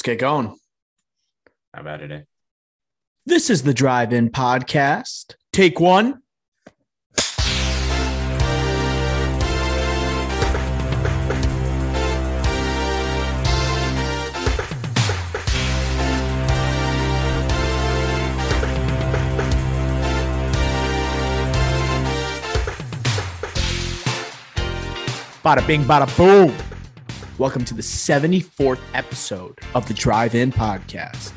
Let's get going. How about it? Eh? This is the Drive In Podcast. Take one. Bada bing, bada boom. Welcome to the 74th episode of the Drive In Podcast.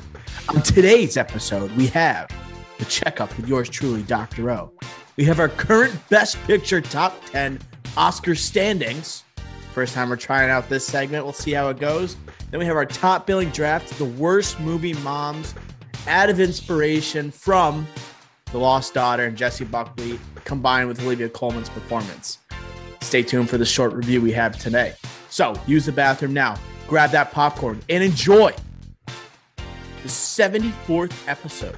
On today's episode, we have the checkup with yours truly, Dr. O. We have our current Best Picture top 10 Oscar standings. First time we're trying out this segment. We'll see how it goes. Then we have our top billing draft, the worst movie moms out of inspiration from The Lost Daughter and Jessie Buckley, combined with Olivia Colman's performance. Stay tuned for the short review we have today. So use the bathroom now, grab that popcorn, and enjoy the 74th episode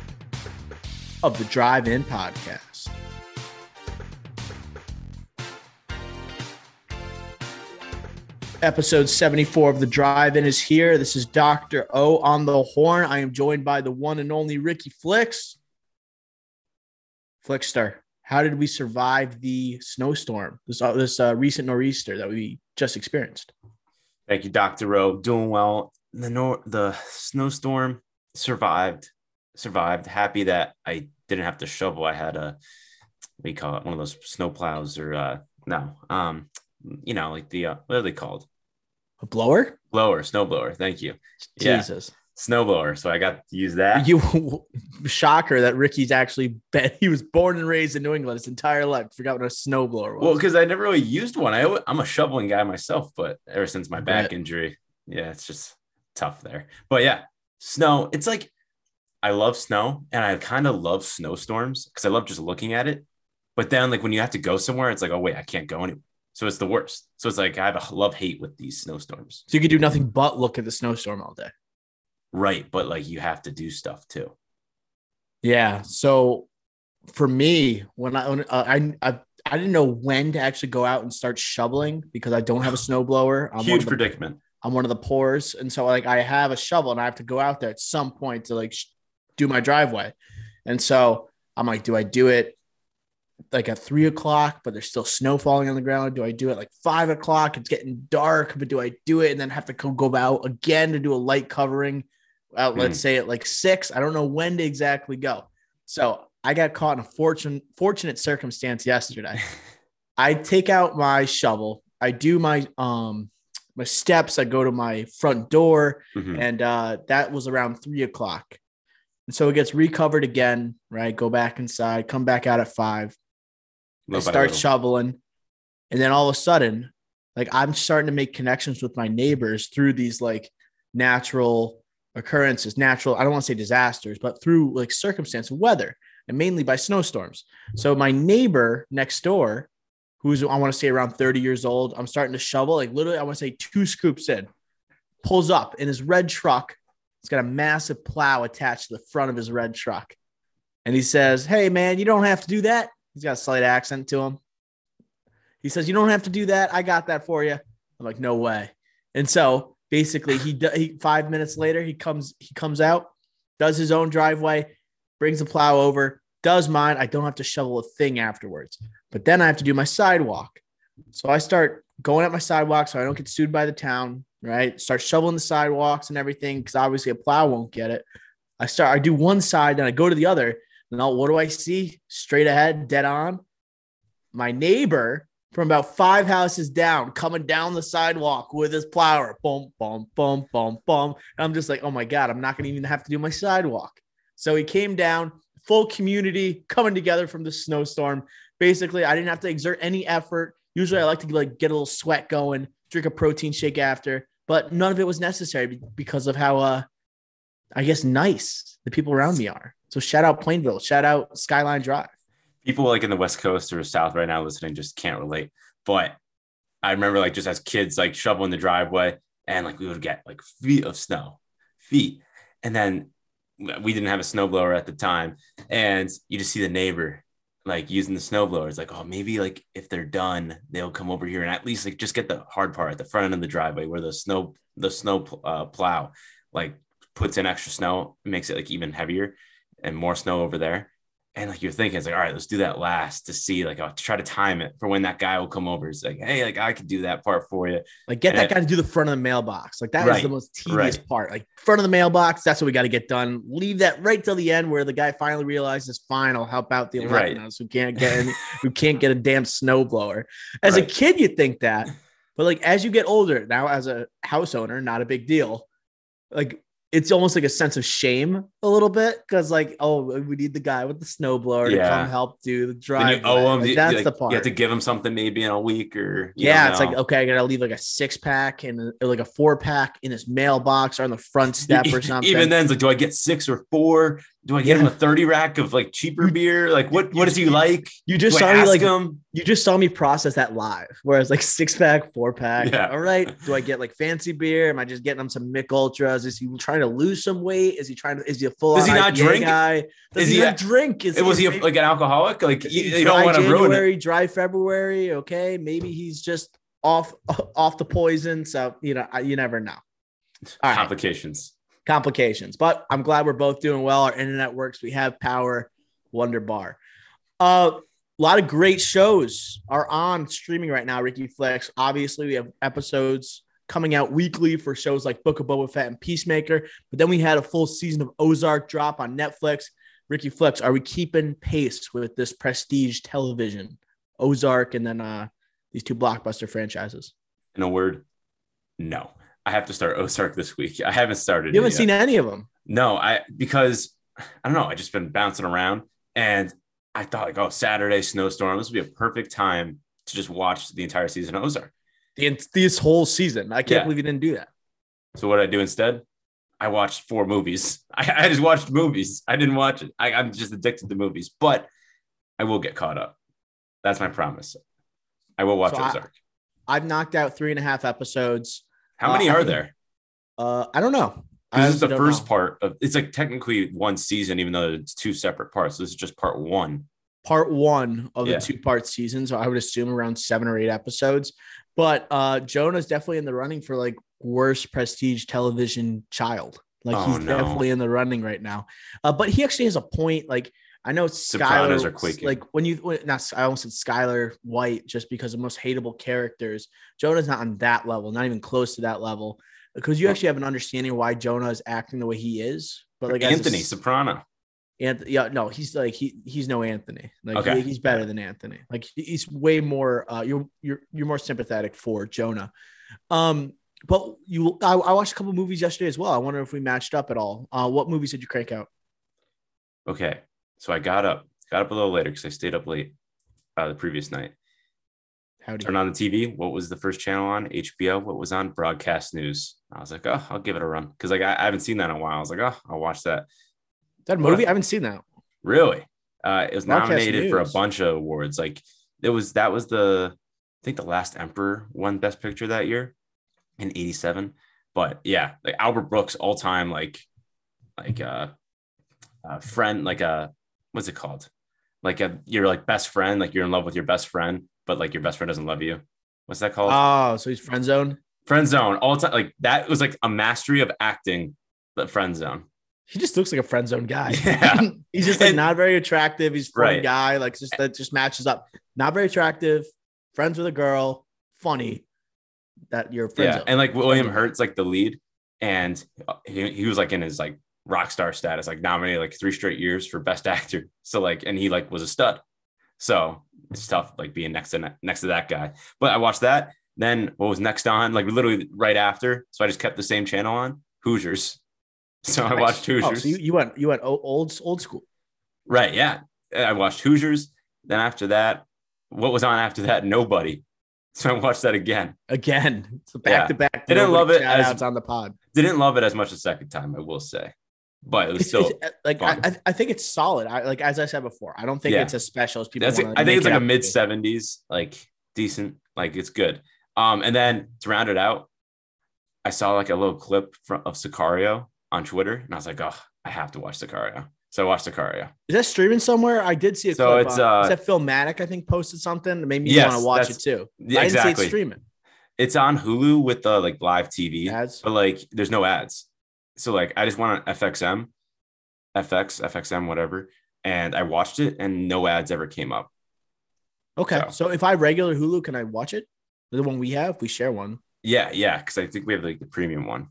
of the Drive In Podcast. Episode 74 of the Drive In is here. This is Dr. O on the horn. I am joined by the one and only Ricky Flicks. Flickster, how did we survive the snowstorm, this, uh, this uh, recent nor'easter that we just experienced? Thank you, Dr. Rowe. Doing well. The nor- the snowstorm survived. Survived. Happy that I didn't have to shovel. I had a what do you call it? One of those snow plows or uh no. Um, you know, like the uh, what are they called? A blower? Blower, snow blower. Thank you. Jesus. Yeah snowblower. So I got to use that. You shocker that Ricky's actually been, he was born and raised in New England his entire life. Forgot what a snowblower was. Well, because I never really used one. I, I'm a shoveling guy myself, but ever since my back injury, yeah, it's just tough there. But yeah, snow. It's like I love snow and I kind of love snowstorms because I love just looking at it. But then, like when you have to go somewhere, it's like, oh wait, I can't go anywhere. So it's the worst. So it's like I have a love hate with these snowstorms. So you could do nothing but look at the snowstorm all day. Right, but like you have to do stuff too. Yeah. So for me, when I uh, I I I didn't know when to actually go out and start shoveling because I don't have a snowblower. I'm Huge the, predicament. I'm one of the poors, and so like I have a shovel and I have to go out there at some point to like sh- do my driveway, and so I'm like, do I do it like at three o'clock, but there's still snow falling on the ground? Do I do it like five o'clock? It's getting dark, but do I do it and then have to go out again to do a light covering? Out, let's mm. say at like six. I don't know when to exactly go. So I got caught in a fortune, fortunate circumstance yesterday. I take out my shovel. I do my um my steps. I go to my front door, mm-hmm. and uh, that was around three o'clock. And so it gets recovered again. Right, go back inside, come back out at five. I start shoveling, and then all of a sudden, like I'm starting to make connections with my neighbors through these like natural occurrences, natural, I don't want to say disasters, but through like circumstance, weather, and mainly by snowstorms. So my neighbor next door, who's I want to say around 30 years old, I'm starting to shovel, like literally, I want to say two scoops in, pulls up in his red truck. It's got a massive plow attached to the front of his red truck. And he says, Hey man, you don't have to do that. He's got a slight accent to him. He says, You don't have to do that. I got that for you. I'm like, No way. And so basically he, he five minutes later he comes he comes out does his own driveway brings the plow over does mine. I don't have to shovel a thing afterwards but then i have to do my sidewalk. So i start going at my sidewalk so i don't get sued by the town right? Start shoveling the sidewalks and everything because obviously a plow won't get it. I start i do one side then i go to the other. And now what do i see? Straight ahead dead on. My neighbor from about five houses down, coming down the sidewalk with his plower. Boom, boom, boom, boom, boom. And I'm just like, oh my God, I'm not going to even have to do my sidewalk. So he came down, full community coming together from the snowstorm. Basically, I didn't have to exert any effort. Usually I like to like get a little sweat going, drink a protein shake after, but none of it was necessary because of how uh I guess nice the people around me are. So shout out Plainville, shout out Skyline Drive people like in the West Coast or South right now listening just can't relate. But I remember like just as kids, like shoveling the driveway and like we would get like feet of snow, feet. And then we didn't have a snowblower at the time. And you just see the neighbor like using the snowblower. It's like, oh, maybe like if they're done, they'll come over here and at least like just get the hard part at the front end of the driveway where the snow, the snow uh, plow like puts in extra snow, makes it like even heavier and more snow over there. And like you're thinking, it's like, all right, let's do that last to see, like, I'll try to time it for when that guy will come over. It's like, hey, like I could do that part for you. Like, get And that it- guy to do the front of the mailbox. Like, that Right, the most tedious right. part. Like, front of the mailbox, that's what we got to get done. Leave that right till the end where the guy finally realizes, fine, I'll help out the Right. Latinos who can't get any, who can't get a damn snowblower. As a kid, you think that, but like as you get older, now as a house owner, not a big deal. Like it's almost like a sense of shame a little bit because like oh we need the guy with the snowblower to come help do the drive. you owe oh, him. Like, you- that's like, the part. You have to give him something maybe in a week or yeah, it's like okay, I gotta leave like a six pack and uh, like a four pack in his mailbox or on the front step or something. Even then, it's like, do I get six or four? Do I get him a 30 rack of like cheaper beer? Like, what, what does he like? you just Do saw me like him? you just saw me process that live. Whereas like six pack, four pack. Yeah. All right. Do I get like fancy beer? Am I just getting him some Mich Ultras? Is he trying to lose some weight? Is he trying to? Is he a full? Does he not drink? Guy? Does Is he, he not a- drink? Is it was he a, like an alcoholic? Like, you, you don't want to ruin it. January, dry February. Okay, maybe he's just off off the poison. So you know, you never know. All right. Complications. But I'm glad we're both doing well. Our internet works. We have power. Wonder Bar. Uh, a lot of great shows are on streaming right now. Ricky Flex. Obviously, we have episodes coming out weekly for shows like Book of Boba Fett and Peacemaker. But then we had a full season of Ozark drop on Netflix. Ricky Flex, are we keeping pace with this prestige television, Ozark, and then uh, these two blockbuster franchises? In a word, no. I have to start Ozark this week. I haven't started. You haven't seen any of them. No, I because I don't know. I just been bouncing around, and I thought like, oh, Saturday snowstorm. This would be a perfect time to just watch the entire season of Ozark. The, this whole season. I can't Yeah. believe you didn't do that. So what did I do instead? I watched four movies. I, I just watched movies. I didn't watch it. I, I'm just addicted to movies, but I will get caught up. That's my promise. I will watch So I- Ozark. I've knocked out three and a half episodes. How uh, many I are there? Uh, I don't know. I This is the first know. part of. It's like technically one season, even though it's two separate parts. This is just part one. part one of Yeah. the two part season. So I would assume around seven or eight episodes. But uh, Jonah's definitely in the running for like worst prestige television child. Like Oh, he's no. definitely in the running right now. Uh, but he actually has a point. Like I know Sopranos Skyler, are quaking. like when you when, not I almost said Skyler White just because of most hateable characters. Jonah's not on that level, not even close to that level. Because you actually have an understanding why Jonah is acting the way he is. But like as a Anthony Soprano. Anthony, yeah, no, he's like he he's no Anthony. Like Okay. he- he's better than Anthony. Like he's way more. Uh, you're you're you're more sympathetic for Jonah. Um, but you, I, I watched a couple movies yesterday as well. I wonder if we matched up at all. Uh, what movies did you crank out? Okay, so I got up, got up a little later because I stayed up late uh, the previous night. Howdy. Turned on the TV. What was the first channel on? HBO. What was on? Broadcast news. I was like, oh, I'll give it a run because like I, I haven't seen that in a while. I was like, oh, I'll watch that. That movie, I haven't seen that. Really? Uh, it was Broadcast nominated for a bunch of awards. Like it was that was the I think the Last Emperor won Best Picture that year in '87. But yeah, like Albert Brooks, all time like like uh, a friend, like a what's it called? Like a you're like best friend, like you're in love with your best friend, but like your best friend doesn't love you. What's that called? Oh, so he's friend zone. friend zone. All time like that was like a mastery of acting. The friend zone. He just looks like a friend zone guy. Yeah. he's just like And- not very attractive. He's a Right. guy. Like just that just matches up. Not very attractive. Friends with a girl. Funny. That you're friend yeah, zone. and like William. Hurt's like the lead, and uh, he, he was like in his like rock star status, like nominated like three straight years for best actor. So like, and he like was a stud. So it's tough like being next to next to that guy. But I watched that. Then what was next on? Like literally right after. So I just kept the same channel on Hoosiers. So I watched Hoosiers. Oh, so you, you went you went old old school. right? Yeah, I watched Hoosiers. Then after that, what was on after that? Nobody. So I watched that again. Again, it's a Yeah. back to back. Didn't love it as- on the pod. Didn't love it as much the second time, I will say, but it was It's, still. it's, uh, like I. I think it's solid. I like as I said before. I don't think Yeah. it's as special as people. That's I think it's it like a mid seventies, like decent, like it's good. Um, and then to round it out, I saw like a little clip from of Sicario on Twitter, and I was like, oh, I have to watch Sicario. So I watched Sicario. Is that streaming somewhere? I did see a So clip. it's, uh, uh, is that Filmatic? I think posted something. that Made me Yes, want to watch it too. Yeah, I didn't see it exactly. streaming. It's on Hulu with the like live TV, Ads. but like there's no ads. So like I just went on FXM, FX, FXM, whatever, and I watched it, and no ads ever came up. Okay. So- So. if I regular Hulu, can I watch it? The one we have, we share one. Yeah, yeah, because I think we have like the premium one.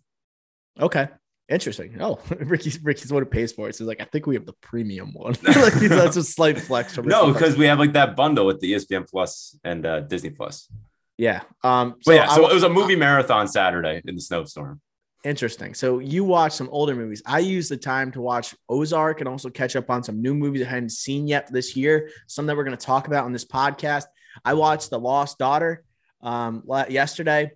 Okay. Interesting. Oh, Ricky's Ricky's one who pays for it. So he's like, I think we have the premium one. like that's a slight flex from No, because we have like that bundle with the ESPN Plus and uh, Disney Plus. yeah. Um. But yeah, I- so it was a movie marathon Saturday in the snowstorm. Interesting. So you watch some older movies. I use the time to watch Ozark and also catch up on some new movies I hadn't seen yet this year. Some that we're going to talk about on this podcast. I watched The Lost Daughter um yesterday.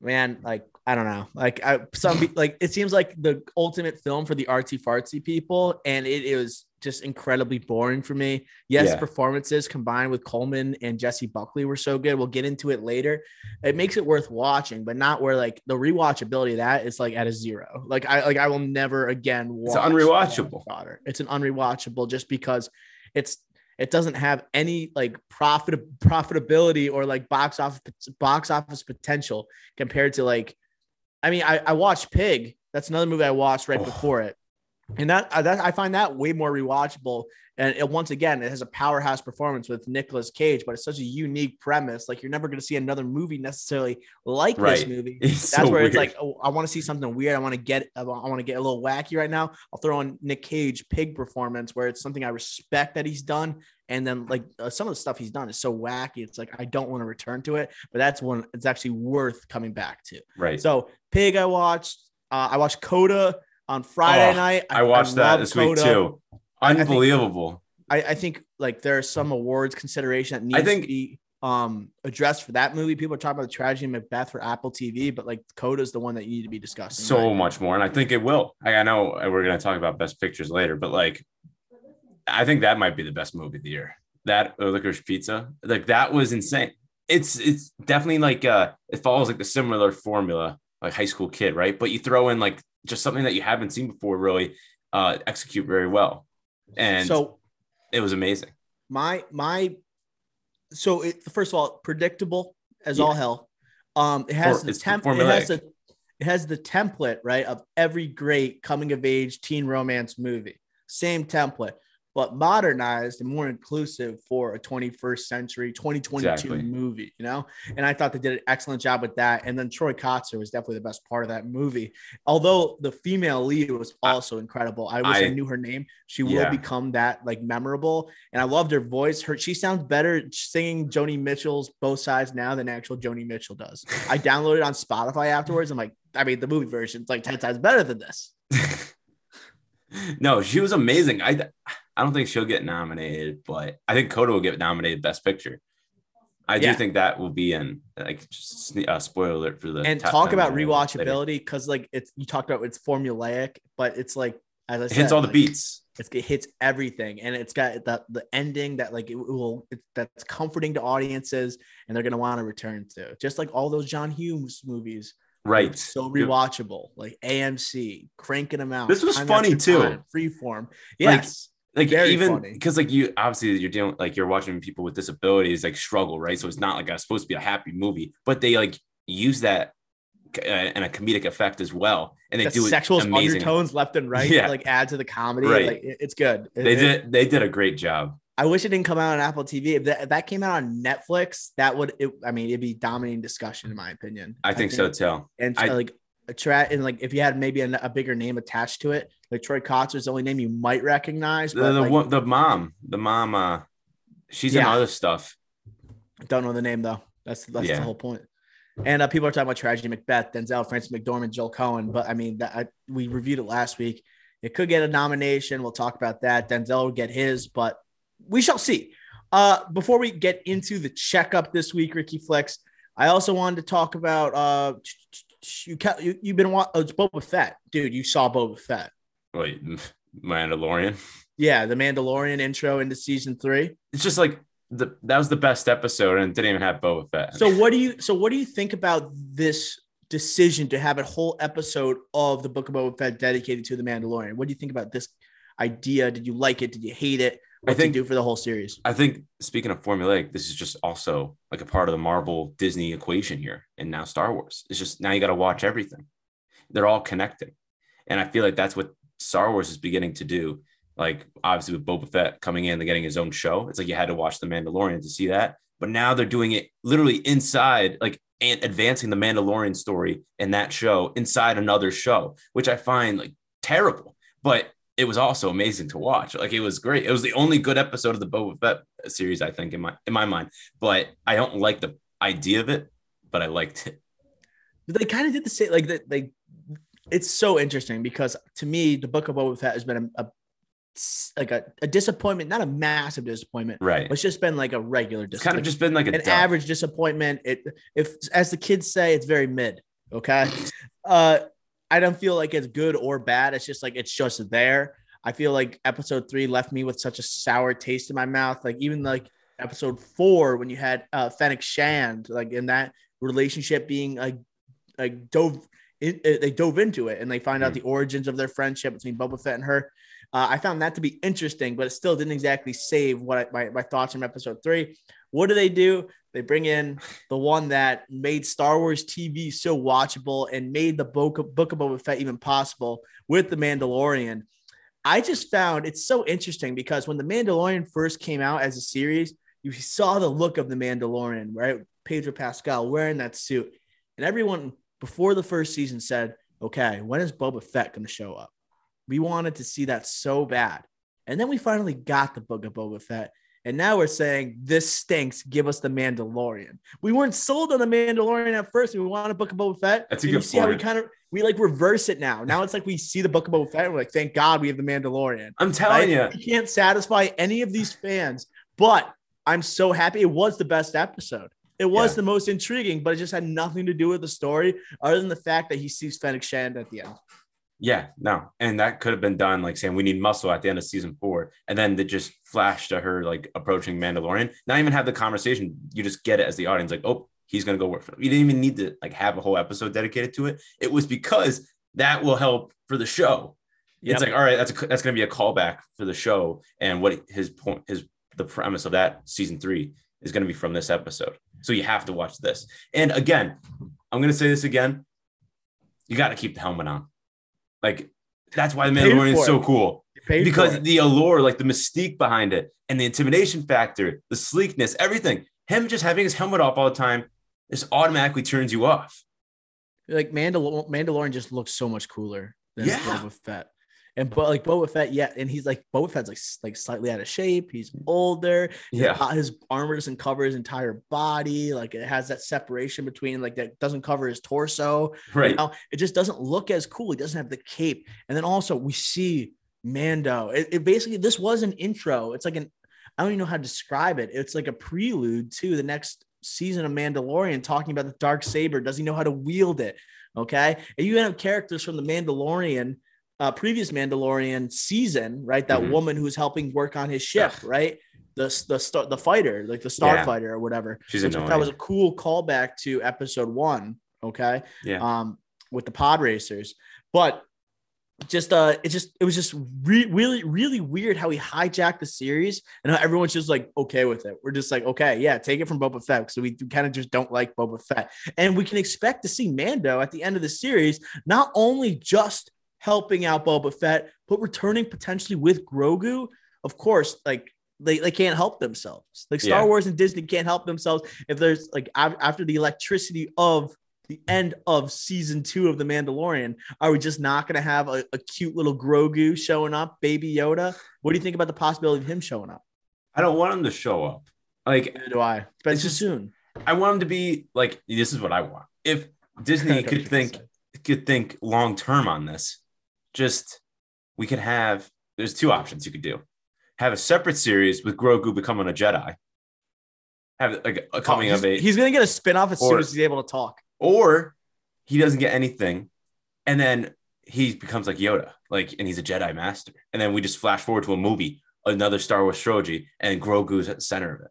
Man, like I don't know, like I some like it seems like the ultimate film for the artsy fartsy people, and it, it was just incredibly boring for me. Yes, Yeah. performances combined with Colman and Jessie Buckley were so good. We'll get into it later it makes it worth watching, but not where like the rewatchability of that is like at a zero. Like I like I will never again watch It's unrewatchable. It's an unrewatchable just because it's it doesn't have any like profit profitability or like box office box office potential compared to like I mean I, I watched Pig. That's another movie I watched right Oh. before it. And that, uh, that I find that way more rewatchable. And it, once again, it has a powerhouse performance with Nicolas Cage, but it's such a unique premise. Like you're never going to see another movie necessarily like this movie. It's That's so where it's like, oh, I want to see something weird. I want to get, I want to get a little wacky right now. I'll throw on Nick Cage pig performance where it's something I respect that he's done. And then like uh, some of the stuff he's done is so wacky. It's like, I don't want to return to it, but that's one it's actually worth coming back to. right. So Pig, I watched. Uh, I watched Coda on Friday Oh, night. I watched that love this week too. I think- Unbelievable. I, I think like there are some awards consideration that needs I think- to be um addressed for that movie. People are talking about the tragedy of Macbeth for Apple TV, but like Coda is the one that you need to be discussing. so much more. And I think it will. I know we're going to talk about best pictures later, but like, I think that might be the best movie of the year. That or Licorice Pizza, like that was insane. It's it's definitely like uh it follows like the similar formula, like high school kid, right? But you throw in like just something that you haven't seen before, really uh execute very well, and so it was amazing. my my so it, first of all predictable as Yeah. all hell. Um it has For- the it's temp it has it has the template right of every great coming of age teen romance movie. Same template but modernized and more inclusive for a 21st century 2022 Exactly. movie you know? And i thought they did an excellent job with that. And then Troy Kotsur was definitely the best part of that movie. Although the female lead was also incredible. I wish I, I- knew her name. She will become that like memorable. And i loved her voice. Her she sounds better singing joni mitchell's both sides now than actual joni mitchell does. I downloaded on spotify afterwards. I'm like i mean the movie version's like 10 times better than this. No, she was amazing. I I don't think she'll get nominated, but I think Coda will get nominated Best Picture. I Yeah. do think that will be in like just sne- uh, spoiler alert for the and talk about rewatchability because like it's you talked about it's formulaic but it's like as i It said hits all the like, beats. it's, it hits everything and it's got the, the ending that like it will it, that's comforting to audiences and they're going to want to return to just like all those john hughes movies Right. so Good. rewatchable like amc cranking them out This was funny, too. time, freeform yes like Very even because like you obviously you're dealing like you're watching people with disabilities like struggle right so it's not like a, supposed to be a happy movie but they like use that uh, and a comedic effect as well and they the do it sexual undertones left and right Yeah. like add to the comedy Right. like it's good they it- did they did a great job I wish it didn't come out on Apple TV. If that, if that came out on Netflix, that would, it, I mean, it'd be dominating discussion in my opinion. i think so too And I- like a tra- and like if you had maybe a, a bigger name attached to it, like Troy Kotsur's the only name you might recognize. the But the, like, one- the mom the mom uh she's in other stuff don't know the name though. That's that's Yeah. the whole point. And uh, people are talking about tragedy Macbeth, Denzel, Frances McDormand, Joel Coen. But I mean, that I, we reviewed it last week. It could get a nomination. We'll talk about that. Denzel will get his, but we shall see. Uh, before we get into the checkup this week, Ricky Flex, I also wanted to talk about uh, you, you. You've been wa- oh, it's Boba Fett, dude. You saw Boba Fett, wait mandalorian yeah, the Mandalorian intro into season three. it's just like the that was the best episode and didn't even have Boba Fett. So what do you so what do you think about this decision to have a whole episode of the Book of Boba Fett dedicated to the Mandalorian? What do you think about this idea? Did you like it? Did you hate it? I think- do for the whole series? I think speaking of formulaic, this is just also like a part of the Marvel Disney equation here, and now Star Wars. It's just now you got to watch everything. They're all connected, And I feel like that's what Star Wars is beginning to do. Like obviously with Boba Fett coming in and getting his own show, it's like you had to watch The Mandalorian to see that. But now they're doing it literally inside, like and advancing the Mandalorian story in that show inside another show, which I find like terrible. But it was also amazing to watch. Like it was great. It was the only good episode of the Boba Fett series, I think, in my in my mind. But I don't like the idea of it, but I liked it. They kind of did the same. Like that, they. It's so interesting because to me, the Book of Boba Fett has been a, a like a, a, disappointment, not a massive disappointment, right? It's just been like a regular. Disappointment. It's kind of just been like an average disappointment. It, if as the kids say, it's very mid. Okay, uh, I don't feel like it's good or bad. It's just like it's just there. I feel like episode three left me with such a sour taste in my mouth. Like even like episode four when you had uh Fennec Shand, like in that relationship being like like dove it, it, they dove into it and they find mm-hmm. out the origins of their friendship between Boba Fett and her. Uh, I found that to be interesting, but it still didn't exactly save what I, my, my thoughts from episode three. What do they do? They bring in the one that made Star Wars TV so watchable and made the book of, book of Boba Fett even possible with the Mandalorian. I just found it's so interesting because when the Mandalorian first came out as a series, you saw the look of the Mandalorian, right? Pedro Pascal wearing that suit, and everyone before the first season said, "Okay, when is Boba Fett going to show up?" We wanted to see that so bad. And then we finally got the book of Boba Fett. And now we're saying this stinks. Give us the Mandalorian. We weren't sold on the Mandalorian at first. We wanted a book of Boba Fett. That's a good you see point. how we kind of we like reverse it now. Now it's like we see the book of Boba Fett. we're like, thank God we have the Mandalorian. I'm telling right? you, we can't satisfy any of these fans. But I'm so happy. It was the best episode. It was yeah. the most intriguing, but it just had nothing to do with the story other than the fact that he sees Fennec Shand at the end. Yeah, no. And that could have been done like saying we need muscle at the end of season four. And then they just flash to her like approaching Mandalorian. Not even have the conversation. You just get it as the audience, like, oh, he's gonna go work for them. You didn't even need to like have a whole episode dedicated to it. It was because that will help for the show. Yep. It's like, all right, that's a, that's gonna be a callback for the show and what his point his the premise of that season three is gonna be from this episode. So you have to watch this. And again, I'm gonna say this again. You got to keep the helmet on like that's why the Mandalorian is so cool. Because the allure, like the mystique behind it, and the intimidation factor, the sleekness, everything. Him just having his helmet off all the time, this automatically turns you off. Like Mandal- Mandalorian just looks so much cooler than yeah. Boba Fett. And but like Boba Fett, yeah, and he's like Boba Fett's like like slightly out of shape. He's mm-hmm. older. Yeah, his armor doesn't cover his entire body. Like it has that separation between like that doesn't cover his torso. Right. You know? It just doesn't look as cool. He doesn't have the cape. And then also we see Mando. It, it basically this was an intro. It's like an I don't even know how to describe it. It's like a prelude to the next season of Mandalorian talking about the dark saber. Does he know how to wield it? Okay. And you have characters from the Mandalorian uh, previous Mandalorian season, right? That mm-hmm. woman who's helping work on his ship, right? The the star, the fighter, like the starfighter yeah. or whatever. She's annoying. That was a cool callback to episode one. Okay. Yeah. Um, with the pod racers, but just uh, it just it was just re- really really weird how he hijacked the series and how everyone's just like okay with it. We're just like okay, yeah, take it from Boba Fett. So we kind of just don't like Boba Fett, and we can expect to see Mando at the end of the series not only just helping out Boba Fett, but returning potentially with Grogu. Of course, like they, they can't help themselves. Like Star yeah. Wars and Disney can't help themselves if there's like after the electricity of the end of season two of The Mandalorian, are we just not going to have a, a, cute little Grogu showing up, baby Yoda? What do you think about the possibility of him showing up? I don't want him to show up. Like, Neither do I? But it's just soon. I want him to be like, this is what I want. If Disney could think, could think long term on this, just we could have there's two options you could do have a separate series with Grogu becoming a Jedi. Have like a oh, coming oh, of age. He's gonna get a spinoff as or, soon as he's able to talk. Or he doesn't get anything, and then he becomes like Yoda, like, and he's a Jedi master. And then we just flash forward to a movie, another Star Wars trilogy, and Grogu's at the center of it.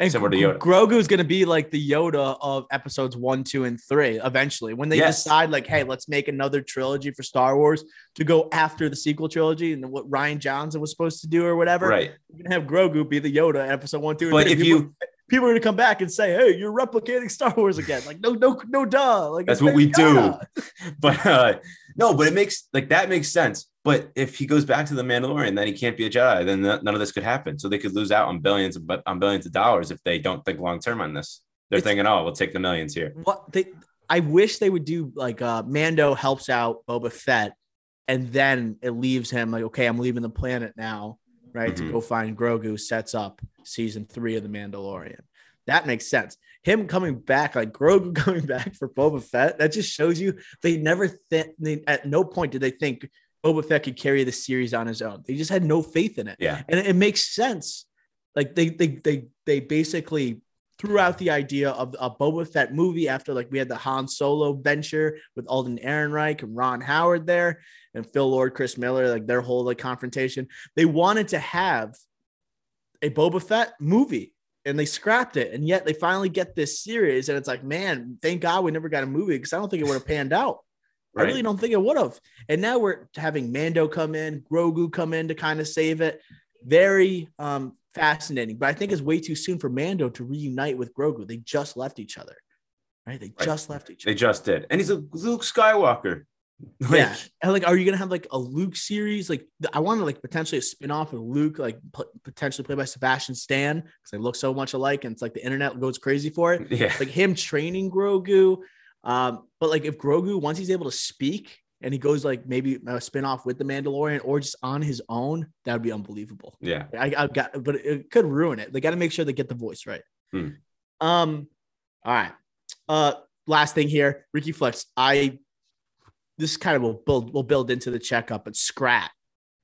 And Similar to Yoda. Grogu is going to be like the Yoda of episodes one, two, and three eventually. When they yes. decide, like, hey, let's make another trilogy for Star Wars to go after the sequel trilogy and what Rian Johnson was supposed to do or whatever. Right. We're going to have Grogu be the Yoda in episode one, two, and but three. if people, you people are going to come back and say, hey, you're replicating Star Wars again. Like, no, no, no, duh. Like, that's what we do. but uh, No, but it makes like that makes sense. But if he goes back to the Mandalorian, then he can't be a Jedi. Then none of this could happen. So they could lose out on billions, of, on billions of dollars if they don't think long term on this. They're it's, thinking, oh, we'll take the millions here. What they? I wish they would do like uh, Mando helps out Boba Fett, and then it leaves him like, okay, I'm leaving the planet now, right, mm-hmm. to go find Grogu. Sets up season three of the Mandalorian. That makes sense. Him coming back, like Grogu coming back for Boba Fett, that just shows you they never think. At no point did they think Boba Fett could carry the series on his own. They just had no faith in it. Yeah, and it, it makes sense. Like they they they they basically threw out the idea of a Boba Fett movie after like we had the Han Solo venture with Alden Ehrenreich and Ron Howard there and Phil Lord, Chris Miller, like their whole like confrontation. They wanted to have a Boba Fett movie and they scrapped it. And yet they finally get this series. And it's like, man, thank God we never got a movie because I don't think it would have panned out. Right. I really don't think it would have. And now we're having Mando come in, Grogu come in to kind of save it. Very um, fascinating, but I think it's way too soon for Mando to reunite with Grogu. They just left each other, right? They right. just left each other. They just did, and he's a Luke Skywalker. Like, yeah, and like, are you gonna have like a Luke series? Like, I want to like potentially a spinoff of Luke, like p- potentially played by Sebastian Stan, because they look so much alike, and it's like the internet goes crazy for it. Yeah, like him training Grogu. Um, but like if Grogu once he's able to speak and he goes like maybe a spinoff with the Mandalorian or just on his own, that would be unbelievable. Yeah, I, I got, but it could ruin it. They got to make sure they get the voice right. Hmm. Um, all right. Uh, last thing here, Ricky Flex. I this kind of will build will build into the checkup, but Scrat.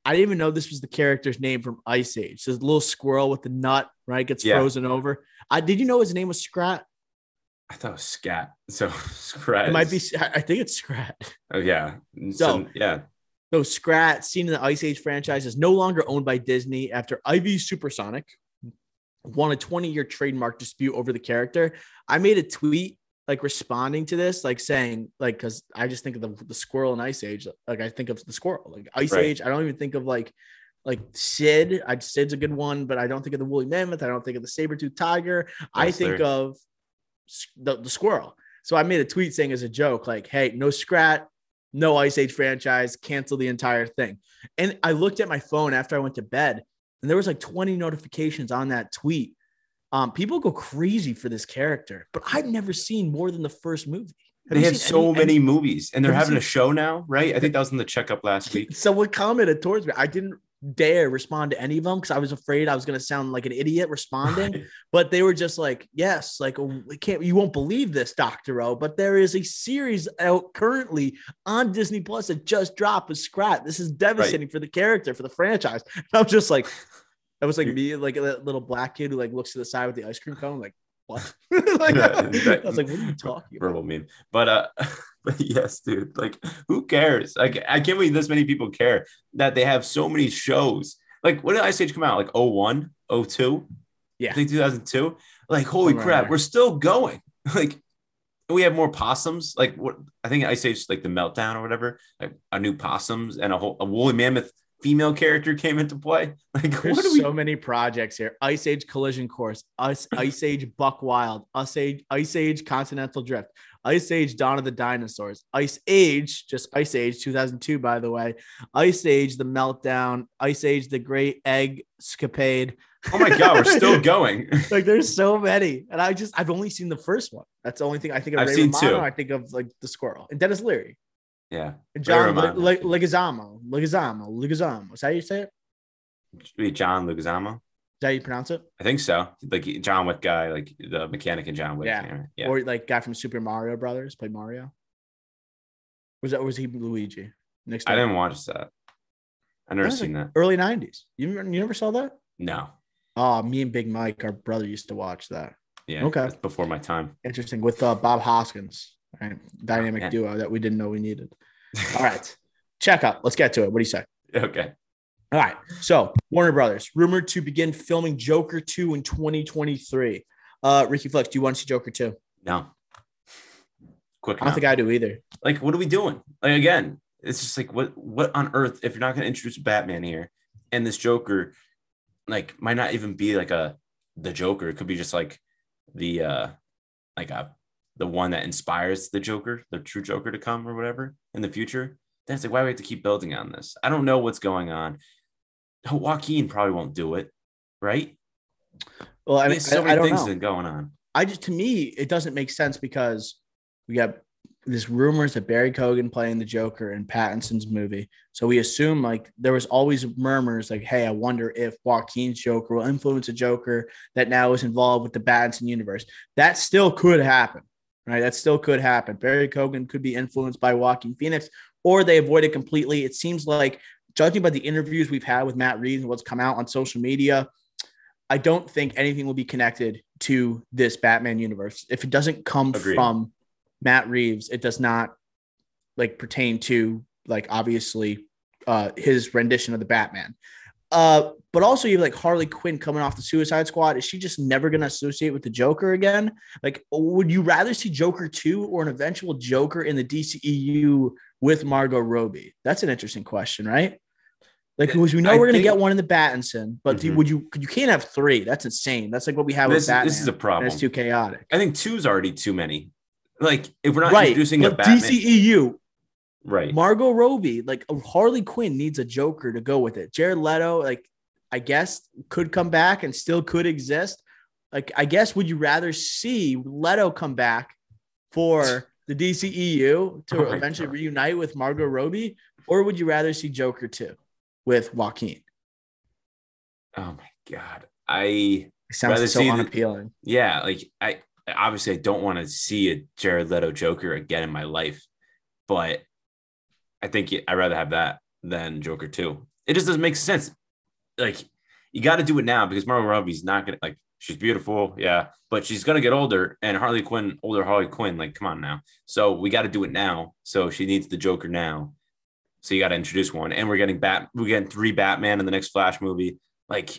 I didn't even know this was the character's name from Ice Age. This little squirrel with the nut, right? Gets yeah. frozen over. I did you know his name was Scrat? I thought it was scat. So scrat. It might be. I think it's scrat. Oh yeah. So, so yeah. So Scrat, seen in the Ice Age franchise, is no longer owned by Disney after Ivy Supersonic won a 20-year trademark dispute over the character. I made a tweet like responding to this, like saying, like, because I just think of the, the squirrel in Ice Age. Like I think of the squirrel, like Ice right. Age. I don't even think of like like Sid. I Sid's a good one, but I don't think of the woolly mammoth. I don't think of the saber tooth tiger. Yes, I think of the, the squirrel. So I made a tweet saying as a joke, like, hey, no scrat, no Ice Age franchise, cancel the entire thing. And I looked at my phone after I went to bed, and there was like 20 notifications on that tweet. Um, people go crazy for this character, but I've never seen more than the first movie. Have they have so any, many any, movies, and they're having seen, a show now, right? I think that was in the checkup last week. Someone commented towards me. I didn't dare respond to any of them because I was afraid I was going to sound like an idiot responding. but they were just like, "Yes, like oh, can't you won't believe this, Doctor O." But there is a series out currently on Disney Plus that just dropped with Scrat. This is devastating right. for the character for the franchise. And I'm just like, that was like me, like a little black kid who like looks to the side with the ice cream cone, like what? like, I was like, what are you talking Verbal about? meme. But uh but yes, dude, like who cares? Like I can't believe this many people care that they have so many shows. Like when did Ice Age come out? Like 01, 02? Yeah. I think 2002. Like, holy crap, we're still going. Like we have more possums. Like what I think Ice Age, like the meltdown or whatever, like a new possums and a whole a woolly mammoth female character came into play. Like there's what we... so many projects here. Ice Age Collision Course, Ice Ice Age Buck Wild, Ice Age Ice Age Continental Drift, Ice Age Dawn of the Dinosaurs, Ice Age, just Ice Age 2002 by the way, Ice Age The Meltdown, Ice Age The Great Egg Scapade. Oh my god, we're still going. like there's so many, and I just I've only seen the first one. That's the only thing I think of. I've Ray seen Romano, two. I think of like the squirrel and Denis Leary. Yeah. And John Leguizamo. Leguizamo. Leguizamo. Is that how you say it? John Leguizamo. That how you pronounce it? I think so. Like John Wick guy, like the mechanic in John Wick. Yeah. yeah. Or like guy from Super Mario Brothers played Mario. Was that was he Luigi? Next I didn't watch that. I never seen like that. Early 90s. You, you never saw that? No. Oh, me and Big Mike, our brother, used to watch that. Yeah. Okay. Before my time. Interesting. With uh, Bob Hoskins, right? Dynamic oh, duo that we didn't know we needed. All right. Check up. Let's get to it. What do you say? Okay. All right. So Warner Brothers rumored to begin filming Joker 2 in 2023. Uh Ricky Flex, do you want to see Joker 2? No. Quick. I don't think I do either. Like, what are we doing? Like again, it's just like what what on earth if you're not gonna introduce Batman here and this Joker like might not even be like a the Joker. It could be just like the uh like a the one that inspires the Joker, the true Joker to come or whatever in the future. Then it's like, why do we have to keep building on this? I don't know what's going on. Joaquin probably won't do it, right? Well, I mean, There's so I, many I don't things know. going on. I just to me it doesn't make sense because we got this rumors that Barry Keoghan playing the Joker in Pattinson's movie. So we assume like there was always murmurs like, hey, I wonder if Joaquin's Joker will influence a Joker that now is involved with the Pattinson universe. That still could happen, right? That still could happen. Barry Keoghan could be influenced by Joaquin Phoenix, or they avoid it completely. It seems like judging by the interviews we've had with Matt Reeves and what's come out on social media, I don't think anything will be connected to this Batman universe. If it doesn't come Agreed. from Matt Reeves, it does not like pertain to like obviously uh his rendition of the Batman. Uh, but also you have like Harley Quinn coming off the Suicide Squad. Is she just never gonna associate with the Joker again? Like, would you rather see Joker 2 or an eventual Joker in the DCEU with Margot Robbie? That's an interesting question, right? Like, because we know I we're gonna think- get one in the Battinson, but do- Mhm. would you you can't have three? That's insane. That's like what we have This, with Batman. this is a problem. it's too chaotic. I think two's already too many. Like, if we're not Right. introducing a But Batman, DCEU, right? Margot Robbie, like Harley Quinn needs a Joker to go with it. Jared Leto, like I guess could come back and still could exist. Like I guess would you rather see Leto come back for the DCEU to Oh eventually God. reunite with Margot Robbie, or would you rather see Joker two with Joaquin? Oh my god, I It sounds so see the- unappealing. yeah, like I obviously I don't want to see a Jared Leto Joker again in my life, but I think I'd rather have that than Joker two. It just doesn't make sense. Like you got to do it now because Margot Robbie's not gonna like she's beautiful, yeah, but she's gonna get older and Harley Quinn, older Harley Quinn, like come on now. So we got to do it now. So she needs the Joker now. So you got to introduce one, and we're getting Bat. We're getting three Batman in the next Flash movie. Like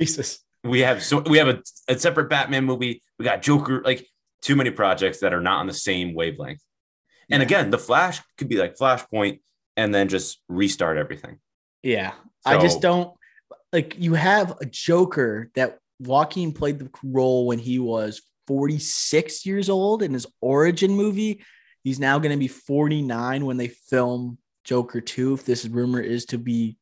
Jesus. we have so we have a, a separate Batman movie. We got Joker, like too many projects that are not on the same wavelength. And again, the Flash could be like Flashpoint and then just restart everything. Yeah. I just don't like you have a Joker that Joaquin played the role when he was 46 years old in his origin movie. He's now going to be 49 when they film Joker 2 if this rumor is to be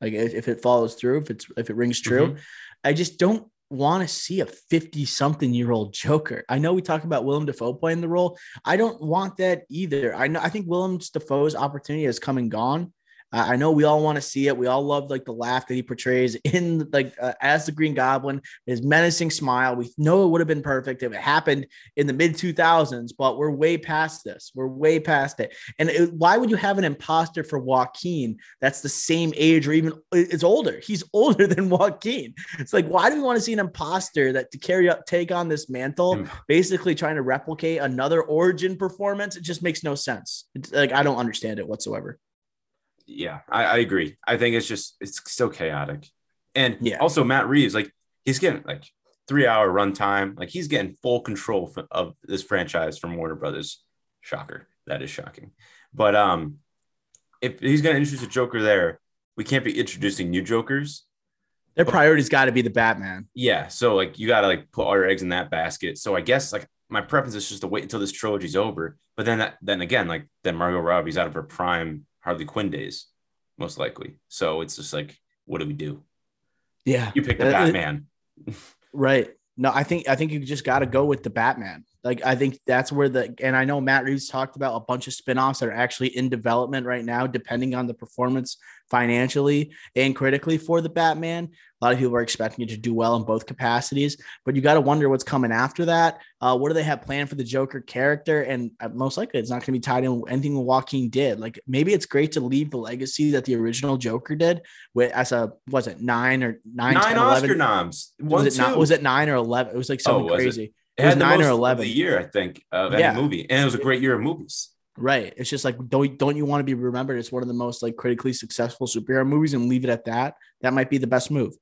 like if if it follows through, if it's if it rings true. Mm-hmm. I just don't want to see a 50 something year old Joker. I know we talk about Willem Dafoe playing the role. I don't want that either. I know I think Willem Dafoe's opportunity has come and gone. I know we all want to see it. We all love like the laugh that he portrays in like uh, as the Green Goblin, his menacing smile. We know it would have been perfect if it happened in the mid 2000s, but we're way past this. We're way past it. And it- why would you have an imposter for Joaquin that's the same age or even it's older? He's older than Joaquin. It's like, why do we want to see an imposter that to carry up, take on this mantle, Mm. basically trying to replicate another origin performance? It just makes no sense. It's like, I don't understand it whatsoever. Yeah, I, I agree. I think it's just it's so chaotic. And Yeah. also Matt Reeves, like he's getting like three hour runtime. Like he's getting full control of this franchise from Warner Brothers. Shocker. That is shocking. But um, if he's gonna introduce a Joker there, we can't be introducing new Jokers. Their priority's got to be the Batman. Yeah, so like you gotta like put all your eggs in that basket. So I guess like my preference is just to wait until this trilogy's over. But then that, then again, like then Margot Robbie's out of her prime Harley Quinn days, most likely. So it's just like, what do we do? Yeah. You pick the Uh, uh, Batman. Right. No, I think I think you just got to go with the Batman. Like I think that's where the and I know Matt Reeves talked about a bunch of spin-offs that are actually in development right now, depending on the performance financially and critically for the Batman. A lot of people are expecting it to do well in both capacities, but you got to wonder what's coming after that. Uh, what do they have planned for the Joker character? And uh, most likely, it's not going to be tied in with anything Joaquin did. Like maybe it's great to leave the legacy that the original Joker did with as a was it nine or nine, Nine 10, Oscar 11? noms. One, was it not was it nine or 11 it was like something Oh, was crazy It, it was nine or most of 11. the year, I think, of Yeah. any movie, and it was a great year of movies. right it's just like don't don't you want to be remembered It's one of the most like critically successful superhero movies and leave it at that that might be the best move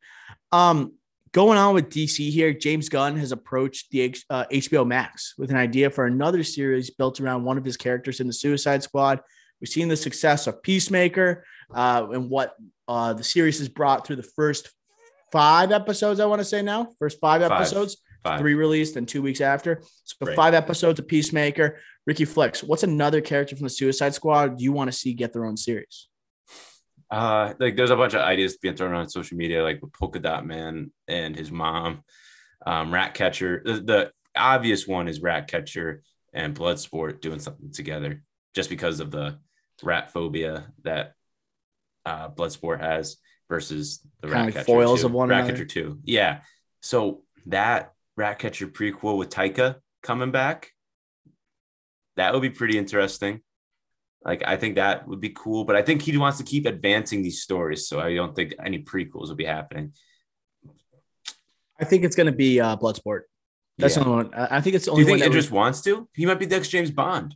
um going on with dc here james gunn has approached the uh, hbo max with an idea for another series built around one of his characters in the suicide squad we've seen the success of peacemaker uh, and what uh, the series has brought through the first five episodes i want to say now first five Five. episodes Five. Three released and two weeks after. So Right. five episodes of Peacemaker. Ricky Flex, what's another character from the Suicide Squad you want to see get their own series? Uh, like there's a bunch of ideas being thrown on social media, like with Polka Dot Man and his mom, um, Ratcatcher. The, the obvious one is Ratcatcher and Bloodsport doing something together, just because of the rat phobia that uh, Bloodsport has versus the Kind of Ratcatcher foils two. of one Ratcatcher another. two. Yeah. So that Ratcatcher prequel with Taika coming back, that would be pretty interesting. Like I think that would be cool, but I think he wants to keep advancing these stories, so I don't think any prequels will be happening. I think it's going to be uh, Bloodsport. That's Yeah. the only one. I think it's the only. Do you think Idris wants to? He might be the next James Bond.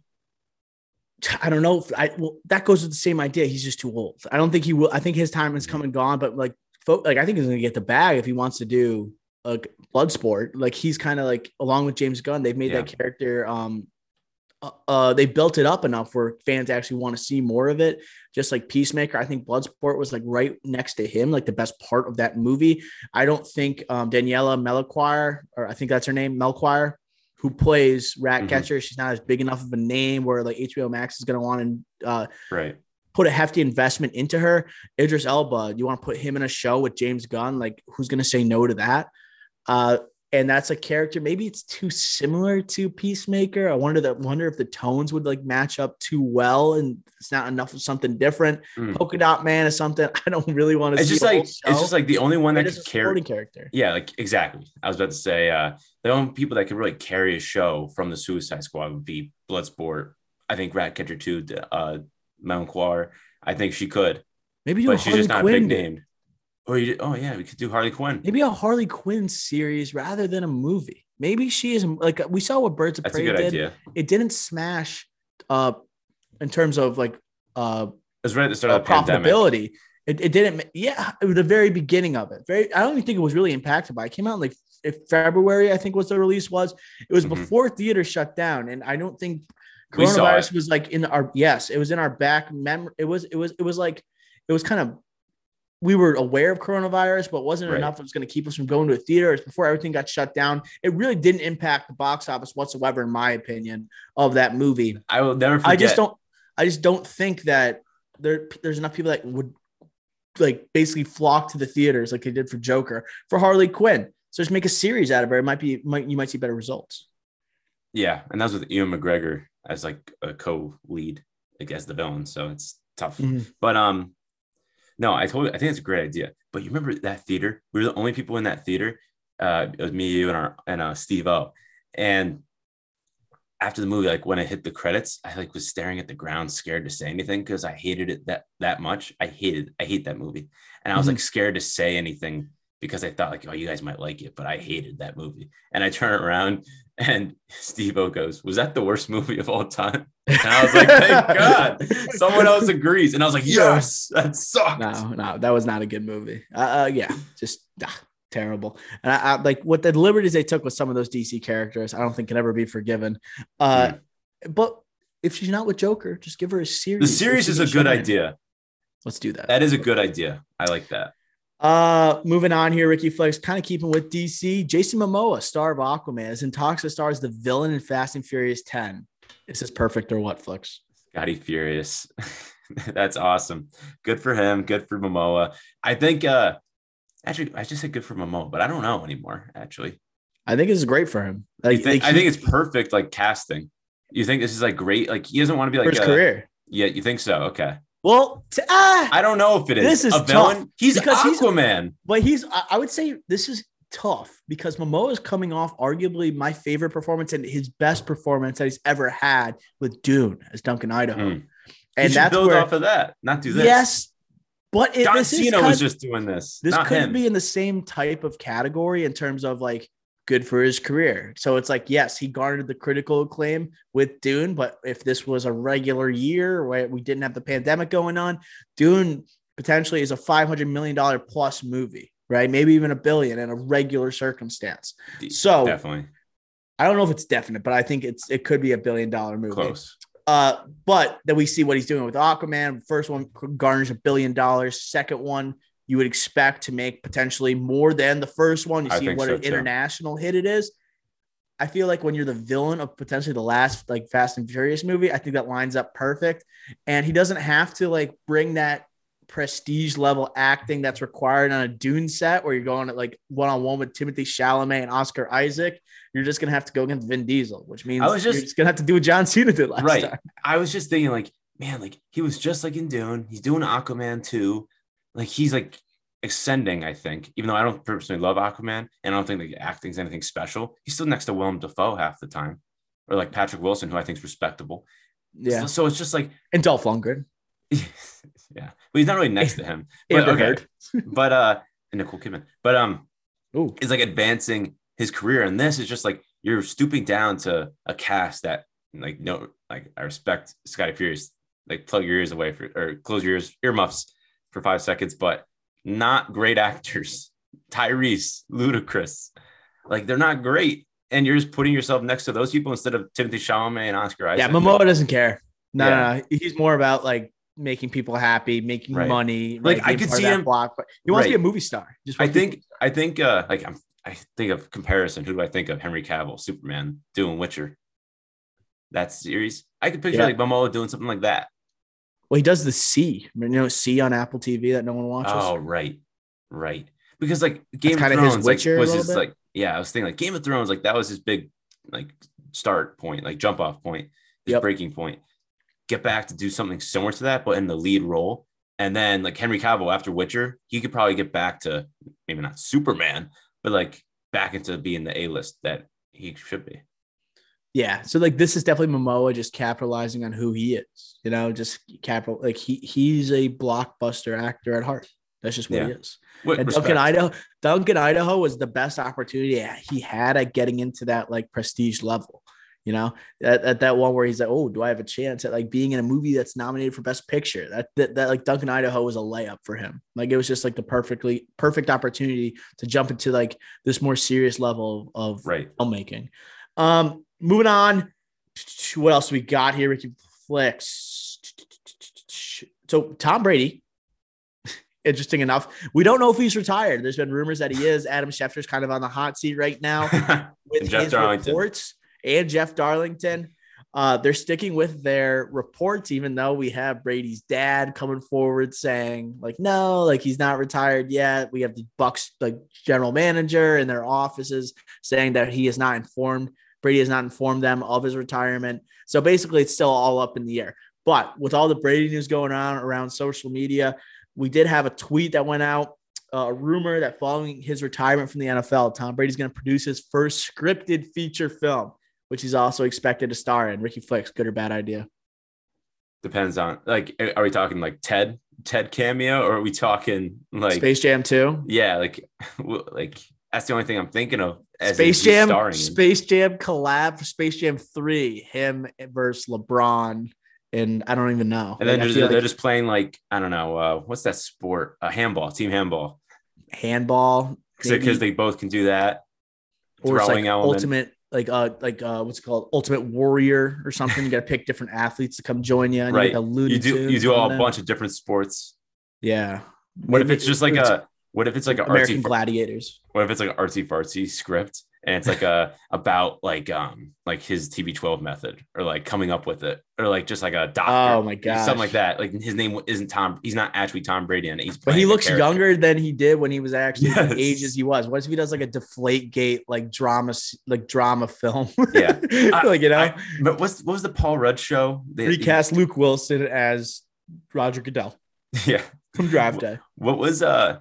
I don't know. If I well, that goes with the same idea. He's just too old. I don't think he will. I think his time has come and gone. But like, like I think he's going to get the bag if he wants to do like Bloodsport. Like he's kind of like along with James Gunn, they've made that character. Um, uh, uh, they built it up enough where fans actually want to see more of it. Just like Peacemaker, I think Bloodsport was like right next to him, like the best part of that movie. I don't think um, Daniela Melchior, or I think that's her name, Melchior, who plays Ratcatcher, she's not as big enough of a name where like HBO Max is going to want to uh, Right. put a hefty investment into her. Idris Elba, you want to put him in a show with James Gunn? Like, who's going to say no to that? Uh, and that's a character. Maybe it's too similar to Peacemaker. I wonder that wonder if the tones would like match up too well, and it's not enough of something different. Mm. Polka Dot Man is something I don't really want to It's see. just like it's just like the only one that could a carry. character. Yeah, like exactly. I was about to say uh the only people that could really carry a show from the Suicide Squad would be Bloodsport. I think Ratcatcher 2, uh Melchior. I think she could, Maybe but she's Harley just not Quinn. big name. Or you, oh yeah, we could do Harley Quinn. Maybe a Harley Quinn series rather than a movie. Maybe she is like we saw what Birds of That's a Prey good did. idea. It didn't smash uh in terms of like uh It was right at the start uh, of the pandemic. profitability. It, it didn't. Yeah, it was the very beginning of it. Very. I don't even think it was really impacted by. It came out in like if February. I think was the release was. It was Mhm. before theaters shut down, and I don't think coronavirus was like in our. Yes, it was in our back memory. It was. It was. It was like. It was kind of. We were aware of coronavirus, but wasn't Right. enough. It was going to keep us from going to a theater. It was before everything got shut down. It really didn't impact the box office whatsoever, in my opinion, of that movie. I will never forget. I just don't. I just don't think that there there's enough people that would like basically flock to the theaters like they did for Joker for Harley Quinn. So just make a series out of it. It might be might you might see better results. Yeah, and that was with Ewan McGregor as like a co-lead, like as the villain. So it's tough. Mhm. But um, no, I told you, I think it's a great idea. But you remember that theater? We were the only people in that theater. Uh, it was me, you, and our and uh, Steve O. And after the movie, like when it hit the credits, I like was staring at the ground, scared to say anything because I hated it that that much. I hated, I hate that movie, and I was Mhm. like scared to say anything because I thought like, oh, you guys might like it, but I hated that movie. And I turn around and Steve O goes, Was that the worst movie of all time? And I was like, Thank God. Someone else agrees. And I was like, Yes, that sucked. No, no, that was not a good movie. Uh, uh yeah, just ah, terrible. And I, I like what the liberties they took with some of those DC characters. I don't think can ever be forgiven. Uh, but if she's not with Joker, just give her a series. The series is a good idea. Let's do that. That is a good idea. I like that. Uh, moving on here, Ricky Flex, kind of keeping with DC. Jason Momoa, star of Aquaman, is in talks to star as the villain in Fast and Furious 10. Is this perfect or what, Flex? Scotty Furious. That's awesome. Good for him. Good for Momoa. I think uh actually I just said good for Momoa, but I don't know anymore, actually. I think this is great for him. Like, think, like I think it's perfect like casting. You think this is like great? Like he doesn't want to be like his a- career. Yeah, you think so? Okay. Well, t- ah, I don't know if it is. This is a villain. tough, He's because he's- Aquaman. but he's, I, would say this is tough because Momoa is coming off arguably my favorite performance and his best performance that he's ever had with Dune as Duncan Idaho. Hmm. And that's build where, off of that, not do this. yes, but it, is Cena was of- just doing this. this could him. be in the same type of category in terms of like good for his career. So it's like, yes, he garnered the critical acclaim with Dune, but if this was a regular year where we didn't have the pandemic going on, Dune potentially is a $500 million plus movie, right? Maybe even a billion in a regular circumstance. So Definitely I don't know if it's definite, but I think it's it could be a billion dollar movie. close. Uh, but then we see what he's doing with Aquaman. First one garners a billion dollars. Second one, you would expect to make potentially more than the first one. You I see what so, an too. international hit it is. I feel like when you're the villain of potentially the last like Fast and Furious movie, I think that lines up perfect. And he doesn't have to like bring that prestige level acting that's required on a Dune set where you're going at like one on one with Timothée Chalamet and Oscar Isaac. You're just gonna have to go against Vin Diesel, which means I was just, just gonna have to do what John Cena did last right. time. I was just thinking, like, man, like he was just like in Dune. He's doing Aquaman too. Like he's like ascending, I think, even though I don't personally love Aquaman and I don't think the acting's anything special. He's still next to Willem Dafoe half the time, or like Patrick Wilson, who I think is respectable. Yeah. So, so, it's just like and Dolph Lundgren. yeah, but he's not really next to him. But okay, but uh, and Nicole Kidman. But um, Ooh. is like advancing his career, and this is just like you're stooping down to a cast that like no, like I respect Scotty Furious. Like plug your ears away for or close your ears earmuffs for five seconds, but not great actors. Tyrese, Ludacris, like they're not great. And you're just putting yourself next to those people instead of Timothée Chalamet and Oscar Isaac. Yeah, Momoa doesn't care. No, yeah. no, no, he's more about like making people happy, making right. money. Like, I could see him. Block, but he wants right. to be a movie star. Just I think. I think. Uh, like I'm. I think of comparison. Who do I think of? Henry Cavill, Superman, doing Witcher. That series. I could picture yeah. like Momoa doing something like that. Well, he does the See. You know, See on Apple TV that no one watches. Oh, right, right. Because like Game That's of Thrones, like was his bit? like yeah, I was thinking like Game of Thrones, like that was his big like start point, like jump off point, his yep. breaking point. Get back to do something similar to that, but in the lead role. And then like Henry Cavill after Witcher, he could probably get back to maybe not Superman, but like back into being the A list that he should be. Yeah. So like this is definitely Momoa just capitalizing on who he is, you know, just capital like he he's a blockbuster actor at heart. That's just what yeah. he is. With and respect. Duncan Idaho, Duncan Idaho was the best opportunity he had at getting into that like prestige level. You know, at, at that one where he's like, "Oh, do I have a chance at like being in a movie that's nominated for Best Picture?" That, that that like Duncan Idaho was a layup for him. Like it was just like the perfectly perfect opportunity to jump into like this more serious level of right. filmmaking. Um, moving on. What else we got here? Ricky Flicks. So Tom Brady. Interesting enough, we don't know if he's retired. There's been rumors that he is. Adam Schefter's kind of on the hot seat right now with his Darlington. reports and Jeff Darlington. Uh, they're sticking with their reports, even though we have Brady's dad coming forward saying, like, no, like he's not retired yet. We have the Bucs like general manager and their offices saying that he is not informed Brady has not informed them of his retirement. So basically, it's still all up in the air. But with all the Brady news going on around social media, we did have a tweet that went out, uh, a rumor that following his retirement from the NFL, Tom Brady's going to produce his first scripted feature film, which he's also expected to star in. Ricky Flicks, good or bad idea? Depends on like, are we talking like Ted, Ted cameo, or are we talking like Space Jam 2? Yeah, like, like that's the only thing I'm thinking of. Space Jam, Space Jam collab Space Jam Three, him versus LeBron, and I don't even know. And then like, they're, they're just playing like I don't know uh, what's that sport? Uh, handball, team handball, handball, because they both can do that. Or Throwing like ultimate, like uh, like uh, what's it called? Ultimate Warrior or something. you got to pick different athletes to come join you. And right. You, you do you do all a bunch of different sports. Yeah. What Maybe if it's just like a what if it's like an American artsy, Gladiators? What if it's like an artsy fartsy script and it's like a about like um like his TB12 method or like coming up with it or like just like a doctor. Oh my god, something like that. Like his name isn't Tom. He's not actually Tom Brady, and he's but he looks younger than he did when he was actually yes. the age as he was. What if he does like a Deflate Gate like drama like drama film? Yeah, like you know. I, but what's what was the Paul Rudd show? They, Recast Luke Wilson as Roger Goodell. Yeah, from Draft Day. What was uh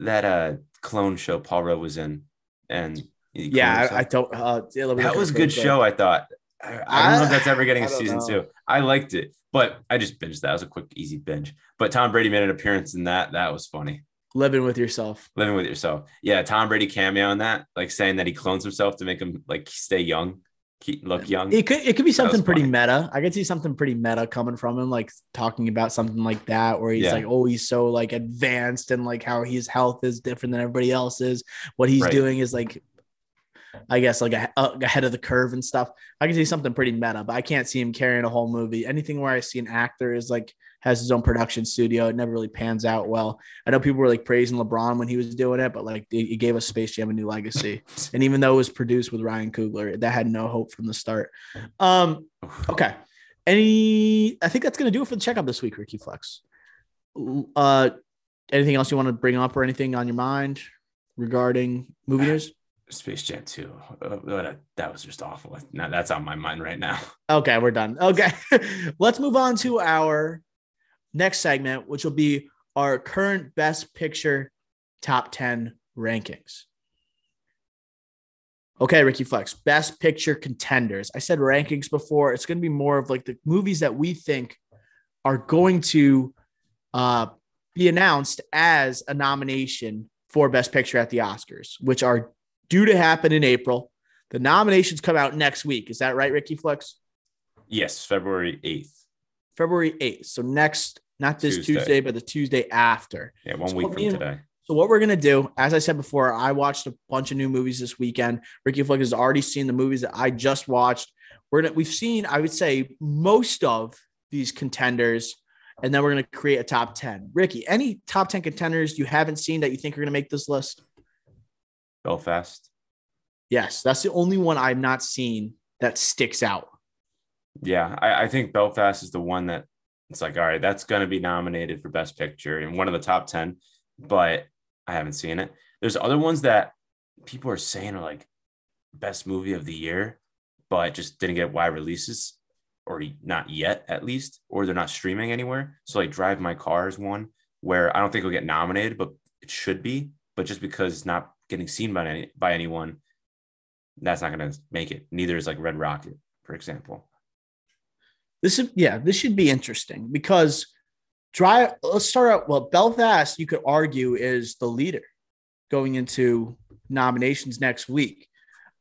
that uh clone show Paul Rudd was in, and yeah, I, I, don't. Uh, that was a good show. I thought. I, I don't know if that's ever getting a season know. two. I liked it, but I just binged that. It was a quick, easy binge. But Tom Brady made an appearance in that. That was funny. Living with yourself. Living with yourself. Yeah, Tom Brady cameo in that, like saying that he clones himself to make him like stay young keep, look young. It could it could be something pretty funny. meta. I could see something pretty meta coming from him, like talking about something like that, where he's yeah. like, oh, he's so like advanced and like how his health is different than everybody else's. What he's right. doing is like I guess like a, a, ahead of the curve and stuff. I can see something pretty meta, but I can't see him carrying a whole movie. Anything where I see an actor is like has his own production studio, it never really pans out well. I know people were like praising LeBron when he was doing it, but like it, gave us Space Jam a new legacy. and even though it was produced with Ryan Coogler, that had no hope from the start. Um, okay. Any, I think that's gonna do it for the checkup this week, Ricky Flex. Uh, anything else you want to bring up or anything on your mind regarding movie news? Space Jam 2. Uh, that was just awful. Now that's on my mind right now. Okay, we're done. Okay. Let's move on to our next segment, which will be our current best picture top 10 rankings. Okay, Ricky Flex, best picture contenders. I said rankings before. It's going to be more of like the movies that we think are going to uh, be announced as a nomination for Best Picture at the Oscars, which are due to happen in April. The nominations come out next week. Is that right, Ricky Flex? Yes, February 8th. February 8th. So next, not this Tuesday, Tuesday but the Tuesday after. Yeah, one so week from today. So what we're gonna do, as I said before, I watched a bunch of new movies this weekend. Ricky Flex has already seen the movies that I just watched. We're gonna we've seen, I would say, most of these contenders and then we're going to create a top 10. Ricky, any top 10 contenders you haven't seen that you think are going to make this list? Belfast. Yes, that's the only one I've not seen that sticks out. Yeah, I, I think Belfast is the one that it's like, all right, that's going to be nominated for Best Picture in one of the top 10, but I haven't seen it. There's other ones that people are saying are like best movie of the year, but just didn't get wide releases or not yet at least, or they're not streaming anywhere. So like Drive My Car is one where I don't think it'll get nominated, but it should be. But just because it's not getting seen by any by anyone, that's not going to make it. Neither is like Red Rocket, for example. This is yeah, this should be interesting because Drive. Let's start out. Well, Belfast, you could argue, is the leader going into nominations next week.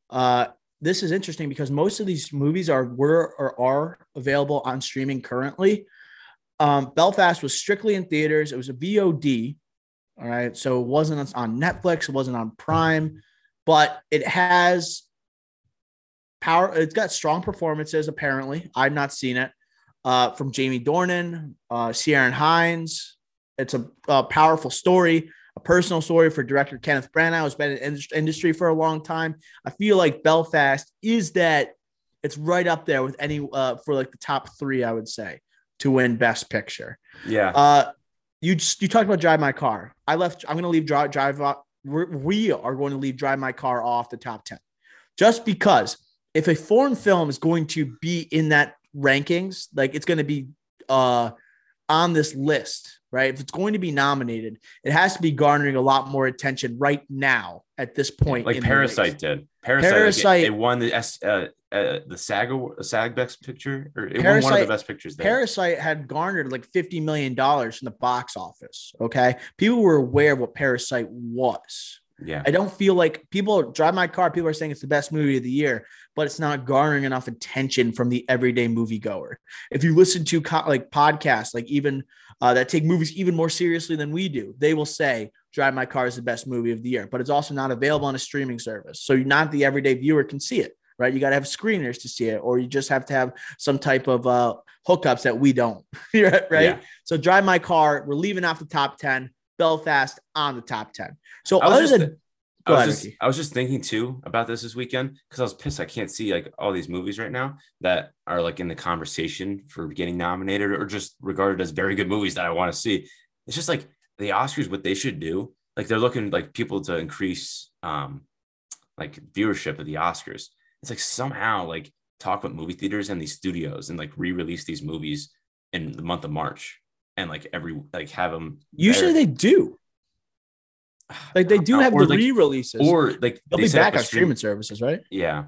Uh, this is interesting because most of these movies are were or are available on streaming currently. Um, Belfast was strictly in theaters. It was a VOD. All right. So it wasn't on Netflix, it wasn't on Prime, but it has power. It's got strong performances, apparently. I've not seen it. Uh, from Jamie Dornan, uh, Ciarán Hinds. It's a, a powerful story a personal story for director Kenneth Branagh, who's been in industry for a long time. I feel like Belfast is that it's right up there with any uh, for like the top three, I would say, to win Best Picture. Yeah. Uh, you just, you talked about Drive My Car. I left. I'm going to leave Drive Drive. We're, we are going to leave Drive My Car off the top ten, just because if a foreign film is going to be in that rankings, like it's going to be uh on this list right? If it's going to be nominated, it has to be garnering a lot more attention right now at this point. Like Parasite did. Parasite, Parasite like it, it, won the S, uh, uh, the SAG SAG Best Picture, or it Parasite, won one of the best pictures. There. Parasite had garnered like fifty million dollars from the box office. Okay, people were aware of what Parasite was. Yeah, I don't feel like people drive my car. People are saying it's the best movie of the year, but it's not garnering enough attention from the everyday moviegoer. If you listen to co- like podcasts, like even uh, that take movies even more seriously than we do, they will say Drive My Car is the best movie of the year, but it's also not available on a streaming service. So not the everyday viewer can see it, right? You got to have screeners to see it, or you just have to have some type of uh, hookups that we don't, right? Yeah. So Drive My Car, we're leaving off the top 10. Belfast on the top 10. So other than I was, ahead, just, I was just thinking too about this this weekend because I was pissed I can't see like all these movies right now that are like in the conversation for getting nominated or just regarded as very good movies that I want to see. It's just like the Oscars, what they should do, like they're looking like people to increase um like viewership of the Oscars. It's like somehow like talk with movie theaters and these studios and like re-release these movies in the month of March and like every like have them. Usually there. they do. Like they do have the like, re-releases, or like they'll they be back on streaming services, right? Yeah,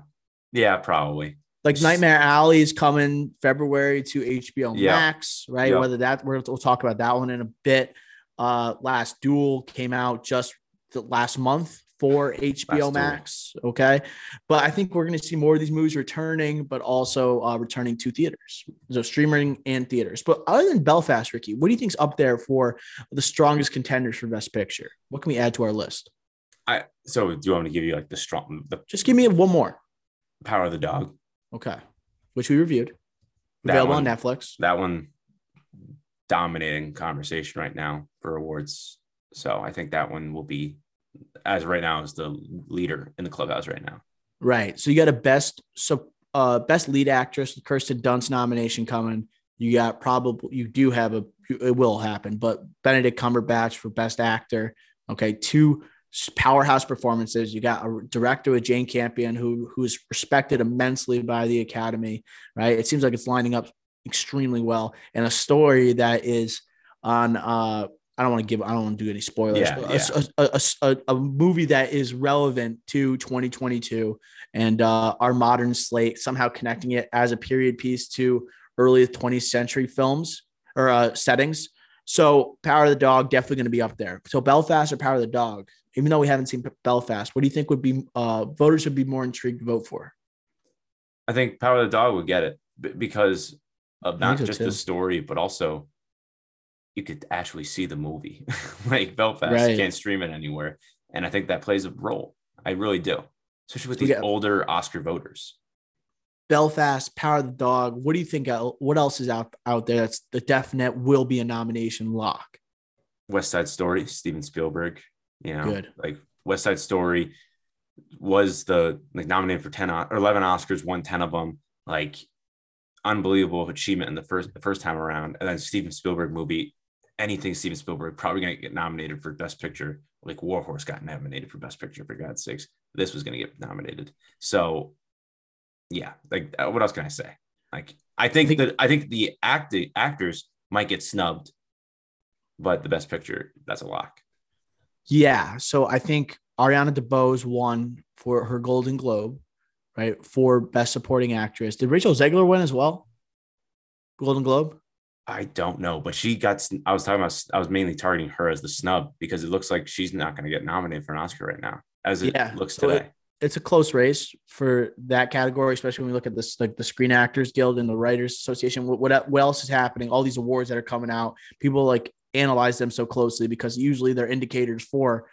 yeah, probably. Like Nightmare Alley is coming February to HBO yeah. Max, right? Yep. Whether that we'll talk about that one in a bit. Uh, Last Duel came out just the last month, for HBO Max. Okay. But I think we're going to see more of these movies returning, but also uh, returning to theaters. So streaming and theaters. But other than Belfast, Ricky, what do you think's up there for the strongest contenders for Best Picture? What can we add to our list? I so do you want me to give you like the strong the Just give me one more. power of the dog? Okay. Which we reviewed. Available one. on Netflix. That one dominating conversation right now for awards. So I think that one will be as right now is the leader in the clubhouse right now. Right. So you got a best so uh best lead actress, Kirsten Dunst nomination coming. You got probably you do have a it will happen, but Benedict Cumberbatch for best actor. Okay, two powerhouse performances. You got a director with Jane Campion who who is respected immensely by the Academy. Right. It seems like it's lining up extremely well, and a story that is on. uh I don't want to give. I don't want to do any spoilers. Yeah, but yeah. A, a, a, a, movie that is relevant to 2022 and uh, our modern slate, somehow connecting it as a period piece to early 20th century films or uh, settings. So, Power of the Dog definitely going to be up there. So, Belfast or Power of the Dog, even though we haven't seen Belfast, what do you think would be uh, voters would be more intrigued to vote for? I think Power of the Dog would get it because of not just too. the story, but also you could actually see the movie. like Belfast, Right. you can't stream it anywhere. And I think that plays a role. I really do. Especially with these got- older Oscar voters. Belfast, Power of the Dog. What do you think? What else is out out there that's the definite will be a nomination lock? West Side Story, Steven Spielberg. You know, Good. like West Side Story was the like nominated for 10 or 11 Oscars, won 10 of them. Like unbelievable achievement in the first the first time around. And then Steven Spielberg movie, anything Steven Spielberg probably gonna get nominated for Best Picture. Like War Horse got nominated for Best Picture for God's sakes. This was gonna get nominated. So yeah, like uh, what else can I say? Like I think, think- that I think the acting actors might get snubbed, but the Best Picture that's a lock. Yeah. So I think Ariana DeBose won for her Golden Globe, right? For Best Supporting Actress. Did Rachel Zegler win as well? Golden Globe? I don't know, but she got. I was talking about. I was mainly targeting her as the snub because it looks like she's not going to get nominated for an Oscar right now, as it Yeah, looks today. It's a close race for that category, especially when we look at this, like the Screen Actors Guild and the Writers Association. What, what, what else is happening? All these awards that are coming out, people like analyze them so closely because usually they're indicators for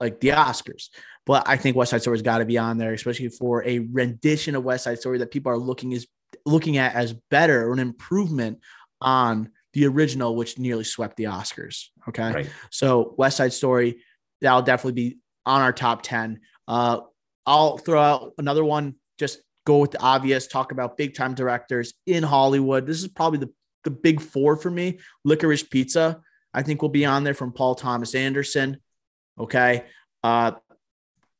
like the Oscars. But I think West Side Story's got to be on there, especially for a rendition of West Side Story that people are looking is looking at as better or an improvement on the original, which nearly swept the Oscars. Okay. right. So West Side Story, that'll definitely be on our top 10. Uh, I'll throw out another one, just go with the obvious, talk about big time directors in Hollywood. This is probably the, the big four for me. Licorice Pizza, I think will be on there from Paul Thomas Anderson. Okay. Uh,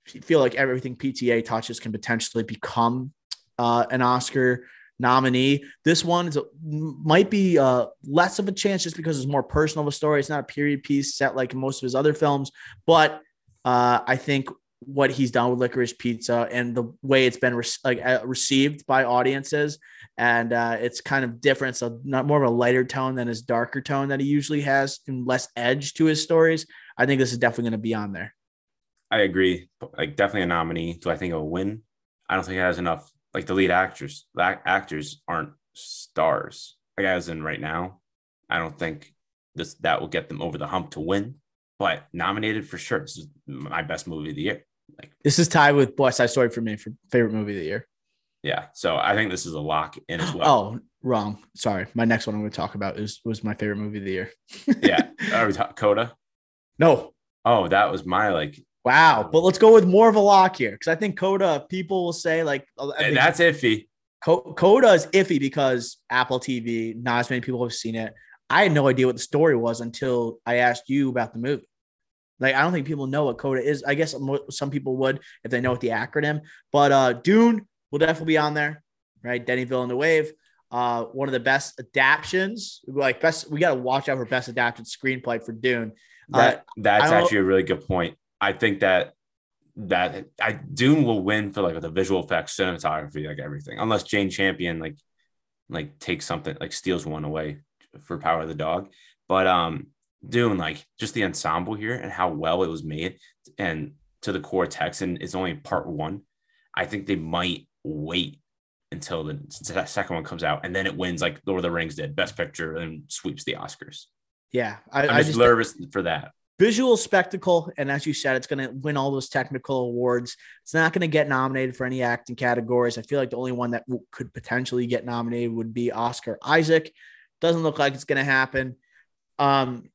I feel like everything PTA touches can potentially become uh, an Oscar nominee. This one is a, might be uh, less of a chance just because it's more personal of a story. It's not a period piece set like most of his other films, but uh, I think what he's done with Licorice Pizza and the way it's been re- like uh, received by audiences, and uh, it's kind of different. So not more of a lighter tone than his darker tone that he usually has, and less edge to his stories. I think this is definitely going to be on there. I agree. Like definitely a nominee. Do I think it'll win? I don't think it has enough. Like the lead actors, the ac- actors aren't stars. Like as in right now, I don't think this that will get them over the hump to win. But nominated for sure. This is my best movie of the year. Like This is tied with West Side Story for me for favorite movie of the year. yeah. So I think this is a lock in as well. Oh, wrong. Sorry. My next one I'm going to talk about is was my favorite movie of the year. yeah. Are we ta- Coda? No. Oh, that was my like. Wow. But let's go with more of a lock here because I think Coda, people will say like That's iffy. Coda is iffy because Apple TV, not as many people have seen it. I had no idea what the story was until I asked you about the movie. Like, I don't think people know what Coda is. I guess some people would if they know what the acronym. But uh, Dune will definitely be on there, right? Denis Villeneuve, and the Wave, uh, one of the best adaptions. Like best, we got to watch out for best adapted screenplay for Dune. That Uh, that's actually a really good point. I think that that I Dune will win for like the visual effects, cinematography, like everything, unless Jane Campion like like takes something like steals one away for Power of the Dog. But um Dune, like just the ensemble here and how well it was made and to the core text, and it's only part one. I think they might wait until the second one comes out and then it wins like Lord of the Rings did, Best Picture, and sweeps the Oscars. yeah, I, I'm I just, just nervous for that. Visual spectacle. And as you said, it's going to win all those technical awards. It's not going to get nominated for any acting categories. I feel like the only one that w- could potentially get nominated would be Oscar Isaac. Doesn't look like it's going to happen. Um,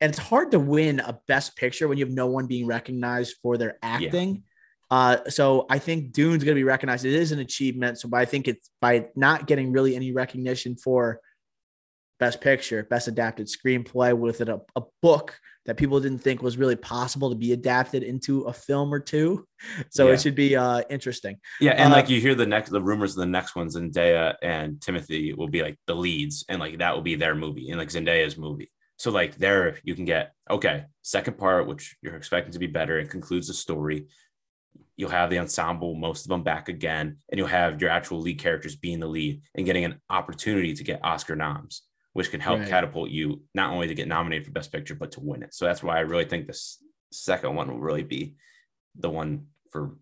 and it's hard to win a best picture when you have no one being recognized for their acting. Yeah. Uh, so I think Dune's going to be recognized. It is an achievement. So, but I think it's by not getting really any recognition for best picture, best adapted screenplay with it, a, a book that people didn't think was really possible to be adapted into a film or two. So yeah. it should be uh, interesting. Yeah, and uh, like you hear the next the rumors of the next ones, Zendaya and Timothée will be like the leads, and like that will be their movie and like Zendaya's movie. So like there you can get okay, second part, which you're expecting to be better, it concludes the story. You'll have the ensemble, most of them back again, and you'll have your actual lead characters being the lead and getting an opportunity to get Oscar noms which can help right. catapult you not only to get nominated for Best Picture, but to win it. So that's why I really think this second one will really be the one for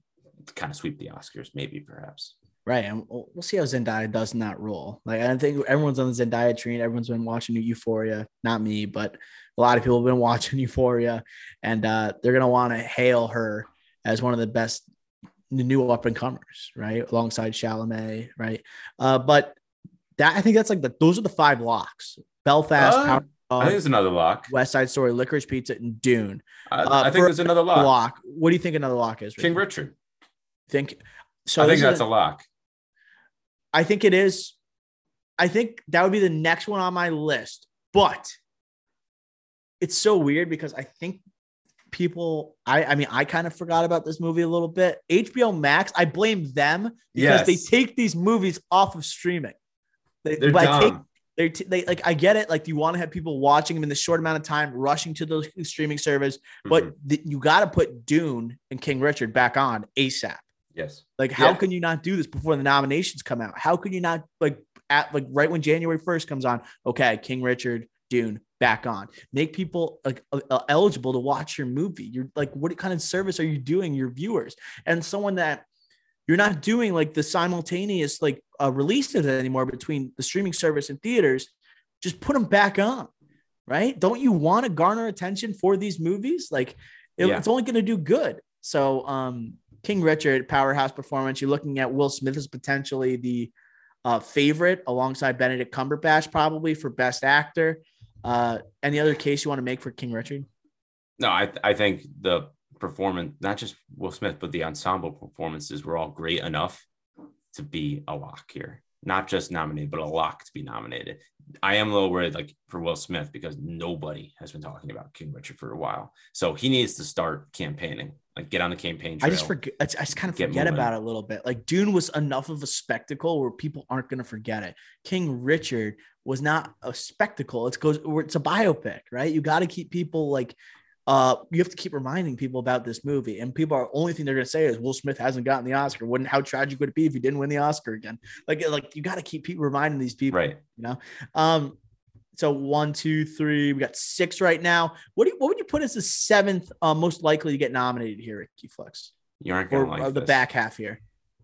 kind of sweep the Oscars, maybe perhaps. Right. And we'll, see how Zendaya does in that role. Like, I think everyone's on the Zendaya train. Everyone's been watching Euphoria. Not me, but a lot of people have been watching Euphoria. And uh, they're going to want to hail her as one of the best new up and comers, right? Alongside Chalamet, right? Uh, but that I think that's like the those are the five locks. Belfast, uh, Power, I think there's another lock. West Side Story, Licorice Pizza, and Dune. I, uh, I think there's another lock. Lock. What do you think another lock is? King Richard. Think so. I think that's a, a lock. I think it is. I think that would be the next one on my list, but it's so weird because I think people I I mean I kind of forgot about this movie a little bit. HBO Max, I blame them because yes. they take these movies off of streaming. They, They're dumb. Take, they're t- they like I get it. Like you want to have people watching them in the short amount of time, rushing to the streaming service, but mm-hmm. th- you got to put Dune and King Richard back on ASAP. Yes. Like how yeah. can you not do this before the nominations come out? How can you not like at like right when January first comes on? Okay, King Richard, Dune back on. Make people like uh, eligible to watch your movie. You're like, what kind of service are you doing your viewers? And someone that you're not doing like the simultaneous like uh, releases anymore between the streaming service and theaters. Just put them back on, right? Don't you want to garner attention for these movies? Like it, yeah. it's only going to do good. So, um, King Richard powerhouse performance. You're looking at Will Smith as potentially the uh, favorite alongside Benedict Cumberbatch, probably for Best Actor. Uh, any other case you want to make for King Richard? No, I I think the performance, not just Will Smith, but the ensemble performances were all great enough to be a lock here. Not just nominated, but a lock to be nominated. I am a little worried, like for Will Smith, because nobody has been talking about King Richard for a while. So he needs to start campaigning, like get on the campaign. Trail, I just forget. I just kind of forget moving. about it a little bit. Like Dune was enough of a spectacle where people aren't going to forget it. King Richard was not a spectacle. It goes. It's a biopic, right? You got to keep people like uh, you have to keep reminding people about this movie, and people are only thing they're going to say is Will Smith hasn't gotten the Oscar. Wouldn't how tragic would it be if he didn't win the Oscar again? Like, like you got to keep people reminding these people, right? You know, um, so one, two, three, we got six right now. What do you, what would you put as the seventh uh, most likely to get nominated here at Key Flex? You aren't going to like the this. back half here.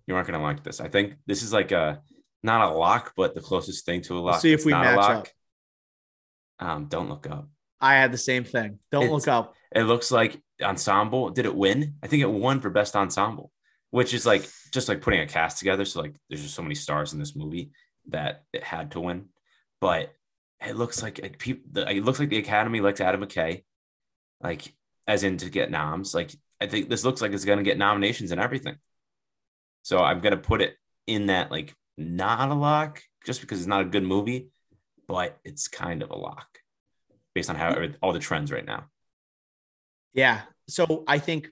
You aren't going to like this. I think this is like a not a lock, but the closest thing to a lock. Let's see if we match up. Um, don't look up. I had the same thing. Don't it's, look up. It looks like ensemble. Did it win? I think it won for best ensemble, which is like just like putting a cast together. So like there's just so many stars in this movie that it had to win. But it looks like, like people. It looks like the Academy likes Adam McKay, like as in to get noms. Like I think this looks like it's going to get nominations and everything. So I'm going to put it in that like not a lock just because it's not a good movie, but it's kind of a lock based on how all the trends right now. Yeah. So I think,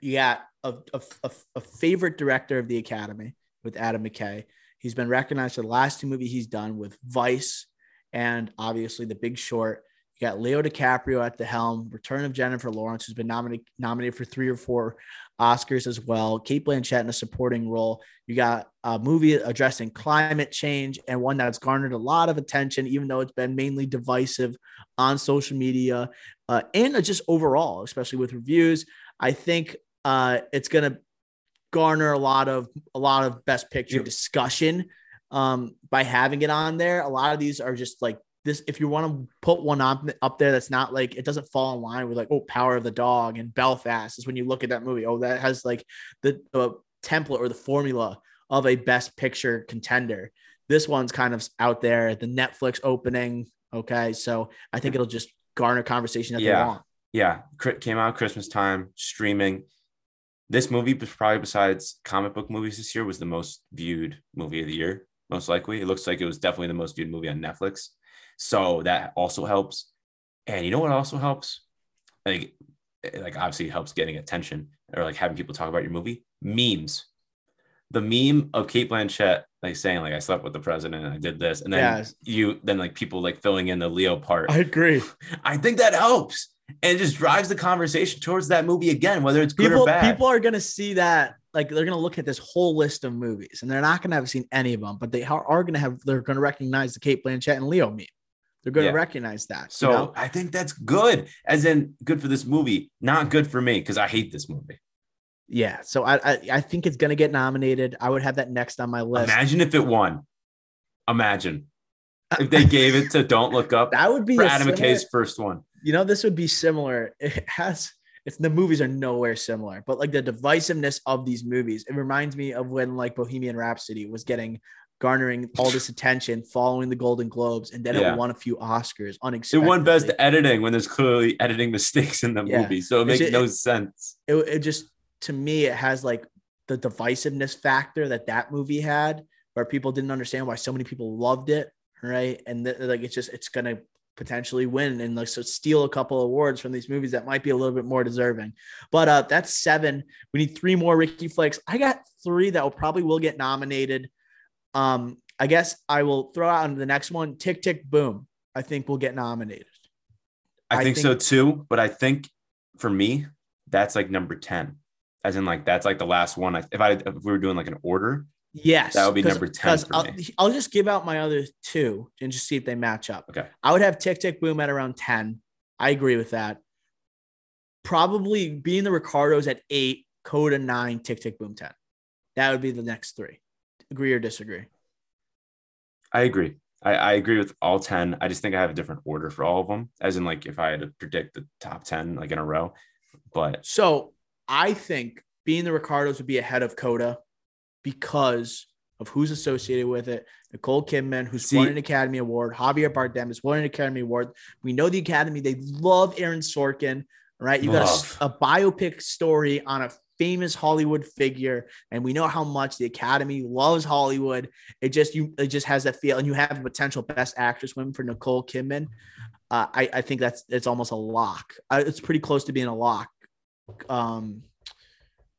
yeah, a, a, a, a favorite director of the Academy with Adam McKay. He's been recognized for the last two movies he's done with Vice and obviously The Big Short. You got Leo DiCaprio at the helm, Return of Jennifer Lawrence, who's been nominated nominated for three or four Oscars as well. Cate Blanchett in a supporting role. You got a movie addressing climate change and one that's garnered a lot of attention, even though it's been mainly divisive on social media uh, and just overall, especially with reviews. I think uh, it's going to garner a lot of a lot of best picture discussion um, by having it on there. A lot of these are just like this if you want to put one up, up there that's not like it doesn't fall in line with like oh power of the dog and belfast is when you look at that movie oh that has like the, the template or the formula of a best picture contender this one's kind of out there the netflix opening okay so i think it'll just garner conversation that Yeah. they want Yeah, came out Christmas time, streaming. This movie, was probably besides comic book movies this year, was the most viewed movie of the year. Most likely, it looks like it was definitely the most viewed movie on Netflix. So that also helps. And you know what also helps? Like, eh, like obviously helps getting attention or like having people talk about your movie. Memes. The meme of Cate Blanchett like saying like I slept with the president and I did this, and then Yes. you then like people like filling in the Leo part. i agree I think that helps and it just drives the conversation towards that movie again, whether it's good people or bad. people are gonna see that like they're gonna look at this whole list of movies and they're not gonna have seen any of them but they are, are gonna have they're gonna recognize the cate blanchett and leo meme they're gonna recognize that so you know? I think that's good, as in good for this movie, not good for me because I hate this movie. yeah so I, I i think it's gonna get nominated i would have that next on my list Imagine if it won. Imagine if they gave it to Don't Look Up that would be for Adam similar- McKay's first one. you know this would be similar it has it's the movies are nowhere similar but like the divisiveness of these movies it reminds me of when like bohemian rhapsody was getting garnering all this attention following the golden globes and then Yeah. it won a few oscars It won best editing when there's clearly editing mistakes in the Yeah. movie, so it makes ju- no sense. it, it just to me it has like the divisiveness factor that that movie had where people didn't understand why so many people loved it right and th- like it's just it's gonna potentially win and like so steal a couple awards from these movies that might be a little bit more deserving but uh that's seven we need three more ricky flakes i got three that will probably will get nominated um i guess i will throw out on the next one tick tick boom i think we'll get nominated I, I think, so think- too, but I think for me, that's like number 10. As in, like, that's like the last one. I- If I if we were doing like an order, Yes, That would be number ten. for I'll, me. I'll just give out my other two and just see if they match up. Okay. I would have Tick Tick Boom at around 10. I agree with that. Probably being the Ricardos at eight, Coda nine, Tick Tick Boom 10. That would be the next three. Agree or disagree? I agree. I, I agree with all 10. I just think I have a different order for all of them, as in, like, if I had to predict the top 10 like in a row. But So I think being the Ricardos would be ahead of Coda because of who's associated with it. Nicole Kidman, who's See- won an Academy Award, Javier Bardem has won an Academy Award. We know the Academy; they love Aaron Sorkin. Right? You got a, a biopic story on a famous Hollywood figure, and we know how much the Academy loves Hollywood. It just you it just has that feel, and you have a potential Best Actress win for Nicole Kidman. Uh, I I think that's it's almost a lock. Uh, it's pretty close to being a lock. Um,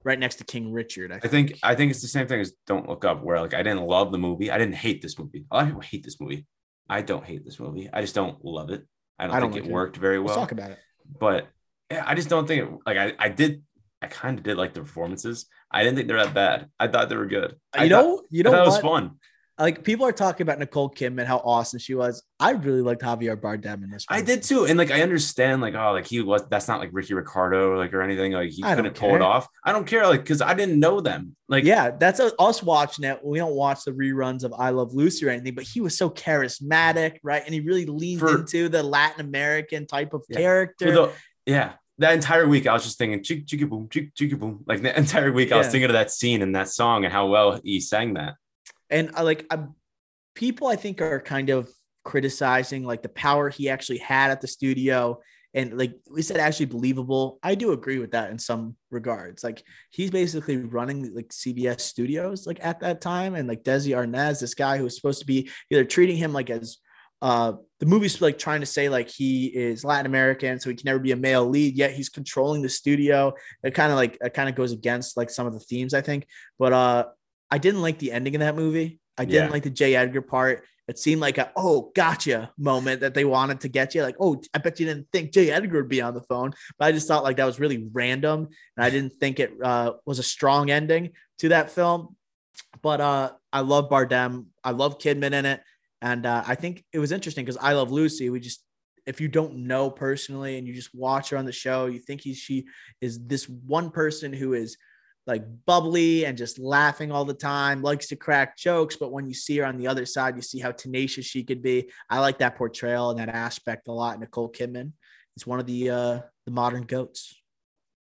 right next to King Richard. I I think. think I think it's the same thing as Don't Look Up, where like I didn't love the movie. I didn't hate this movie. A lot of people hate this movie. I don't hate this movie. I just don't love it. I don't I don't think like it it. worked very Let's well. talk about it. but yeah, I just don't think it like I, I did I kind of did like the performances. I didn't think they're that bad. I thought they were good. I You thought- know, you know thought it was fun. Like people are talking about Nicole Kidman, how awesome she was. I really liked Javier Bardem in this. I did too. And like I understand, like, oh, like he was that's not like Ricky Ricardo, like or anything. Like he I couldn't pull it off. I don't care, like, because I didn't know them. Like, yeah, that's a, us watching it. We don't watch the reruns of I Love Lucy or anything, but he was so charismatic, right? And he really leaned For- into the Latin American type of Yeah. character. for the yeah. That entire week, I was just thinking, chick, boom, chick, boom. Like the entire week, I was thinking of that scene and that song and how well he sang that. and I like I'm, people I think are kind of criticizing like the power he actually had at the studio and like we said actually believable I do agree with that in some regards like he's basically running like CBS studios like at that time and like Desi Arnaz this guy who was supposed to be either treating him like as uh the movie's like trying to say like he is Latin American so he can never be a male lead yet he's controlling the studio it kind of like it kind of goes against like some of the themes I think but uh I didn't like the ending of that movie. I didn't Yeah. like the J. Edgar part. It seemed like a oh gotcha moment that they wanted to get you. Like, oh, I bet you didn't think J. Edgar would be on the phone. But I just thought like that was really random. And I didn't think it uh, was a strong ending to that film. But uh, I love Bardem. I love Kidman in it. And uh, I think it was interesting because I love Lucy. We just if you don't know personally and you just watch her on the show, you think he she is this one person who is like bubbly and just laughing all the time, likes to crack jokes. But when you see her on the other side, you see how tenacious she could be. I like that portrayal and that aspect a lot. Nicole Kidman is one of the uh the modern goats.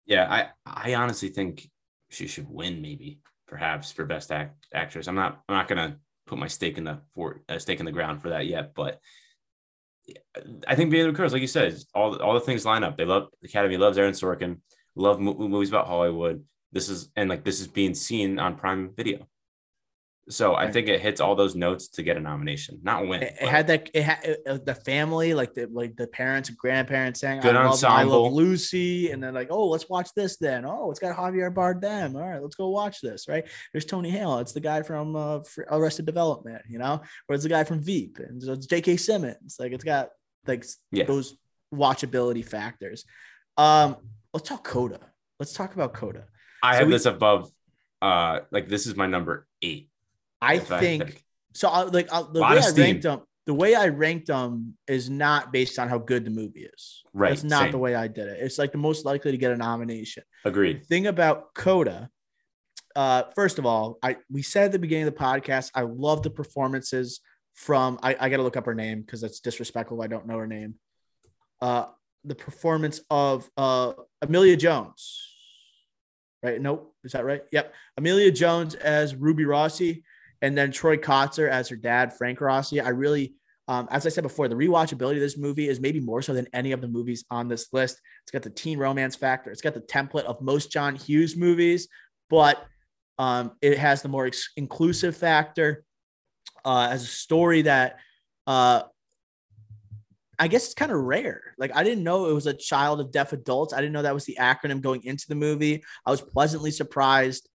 Yeah, I I honestly think she should win, maybe perhaps for best act actress. I'm not I'm not gonna put my stake in the for uh, stake in the ground for that yet, but I think being occurs, like you said, all all the things line up. They love the Academy loves Aaron Sorkin, love movies about Hollywood. This is and like this is being seen on Prime Video. So right. I think it hits all those notes to get a nomination, not win. It, it had that it had uh, the family, like the like the parents and grandparents saying, "Good I ensemble." Love, I love Lucy, and then like, "Oh, let's watch this." Then, oh, it's got Javier Bardem. All right, let's go watch this. Right? There's Tony Hale. It's the guy from uh, Arrested Development, you know, or it's the guy from Veep, and so it's J.K. Simmons. Like, it's got like yeah. those watchability factors. Um, let's talk Coda. Let's talk about Coda. I so have we, this above. Uh, like this is my number eight I think, I think, so. I, like I, the way I ranked them, the way I ranked them is not based on how good the movie is. Right. That's not same. the way I did it. It's like the most likely to get a nomination. Agreed. The thing about Coda. Uh, first of all, I we said at the beginning of the podcast, I love the performances from. I, I got to look up her name because that's disrespectful. I don't know her name. Uh, the performance of uh Emilia Jones. Right? Nope. Is that right? Yep. Emilia Jones as Ruby Rossi and then Troy Kotsur as her dad, Frank Rossi. I really, um, as I said before, the rewatchability of this movie is maybe more so than any of the movies on this list. It's got the teen romance factor. It's got the template of most John Hughes movies, but um, it has the more ex- inclusive factor uh, as a story that uh, I guess it's kind of rare. Like I didn't know it was a child of deaf adults. I didn't know that was the acronym going into the movie. I was pleasantly surprised.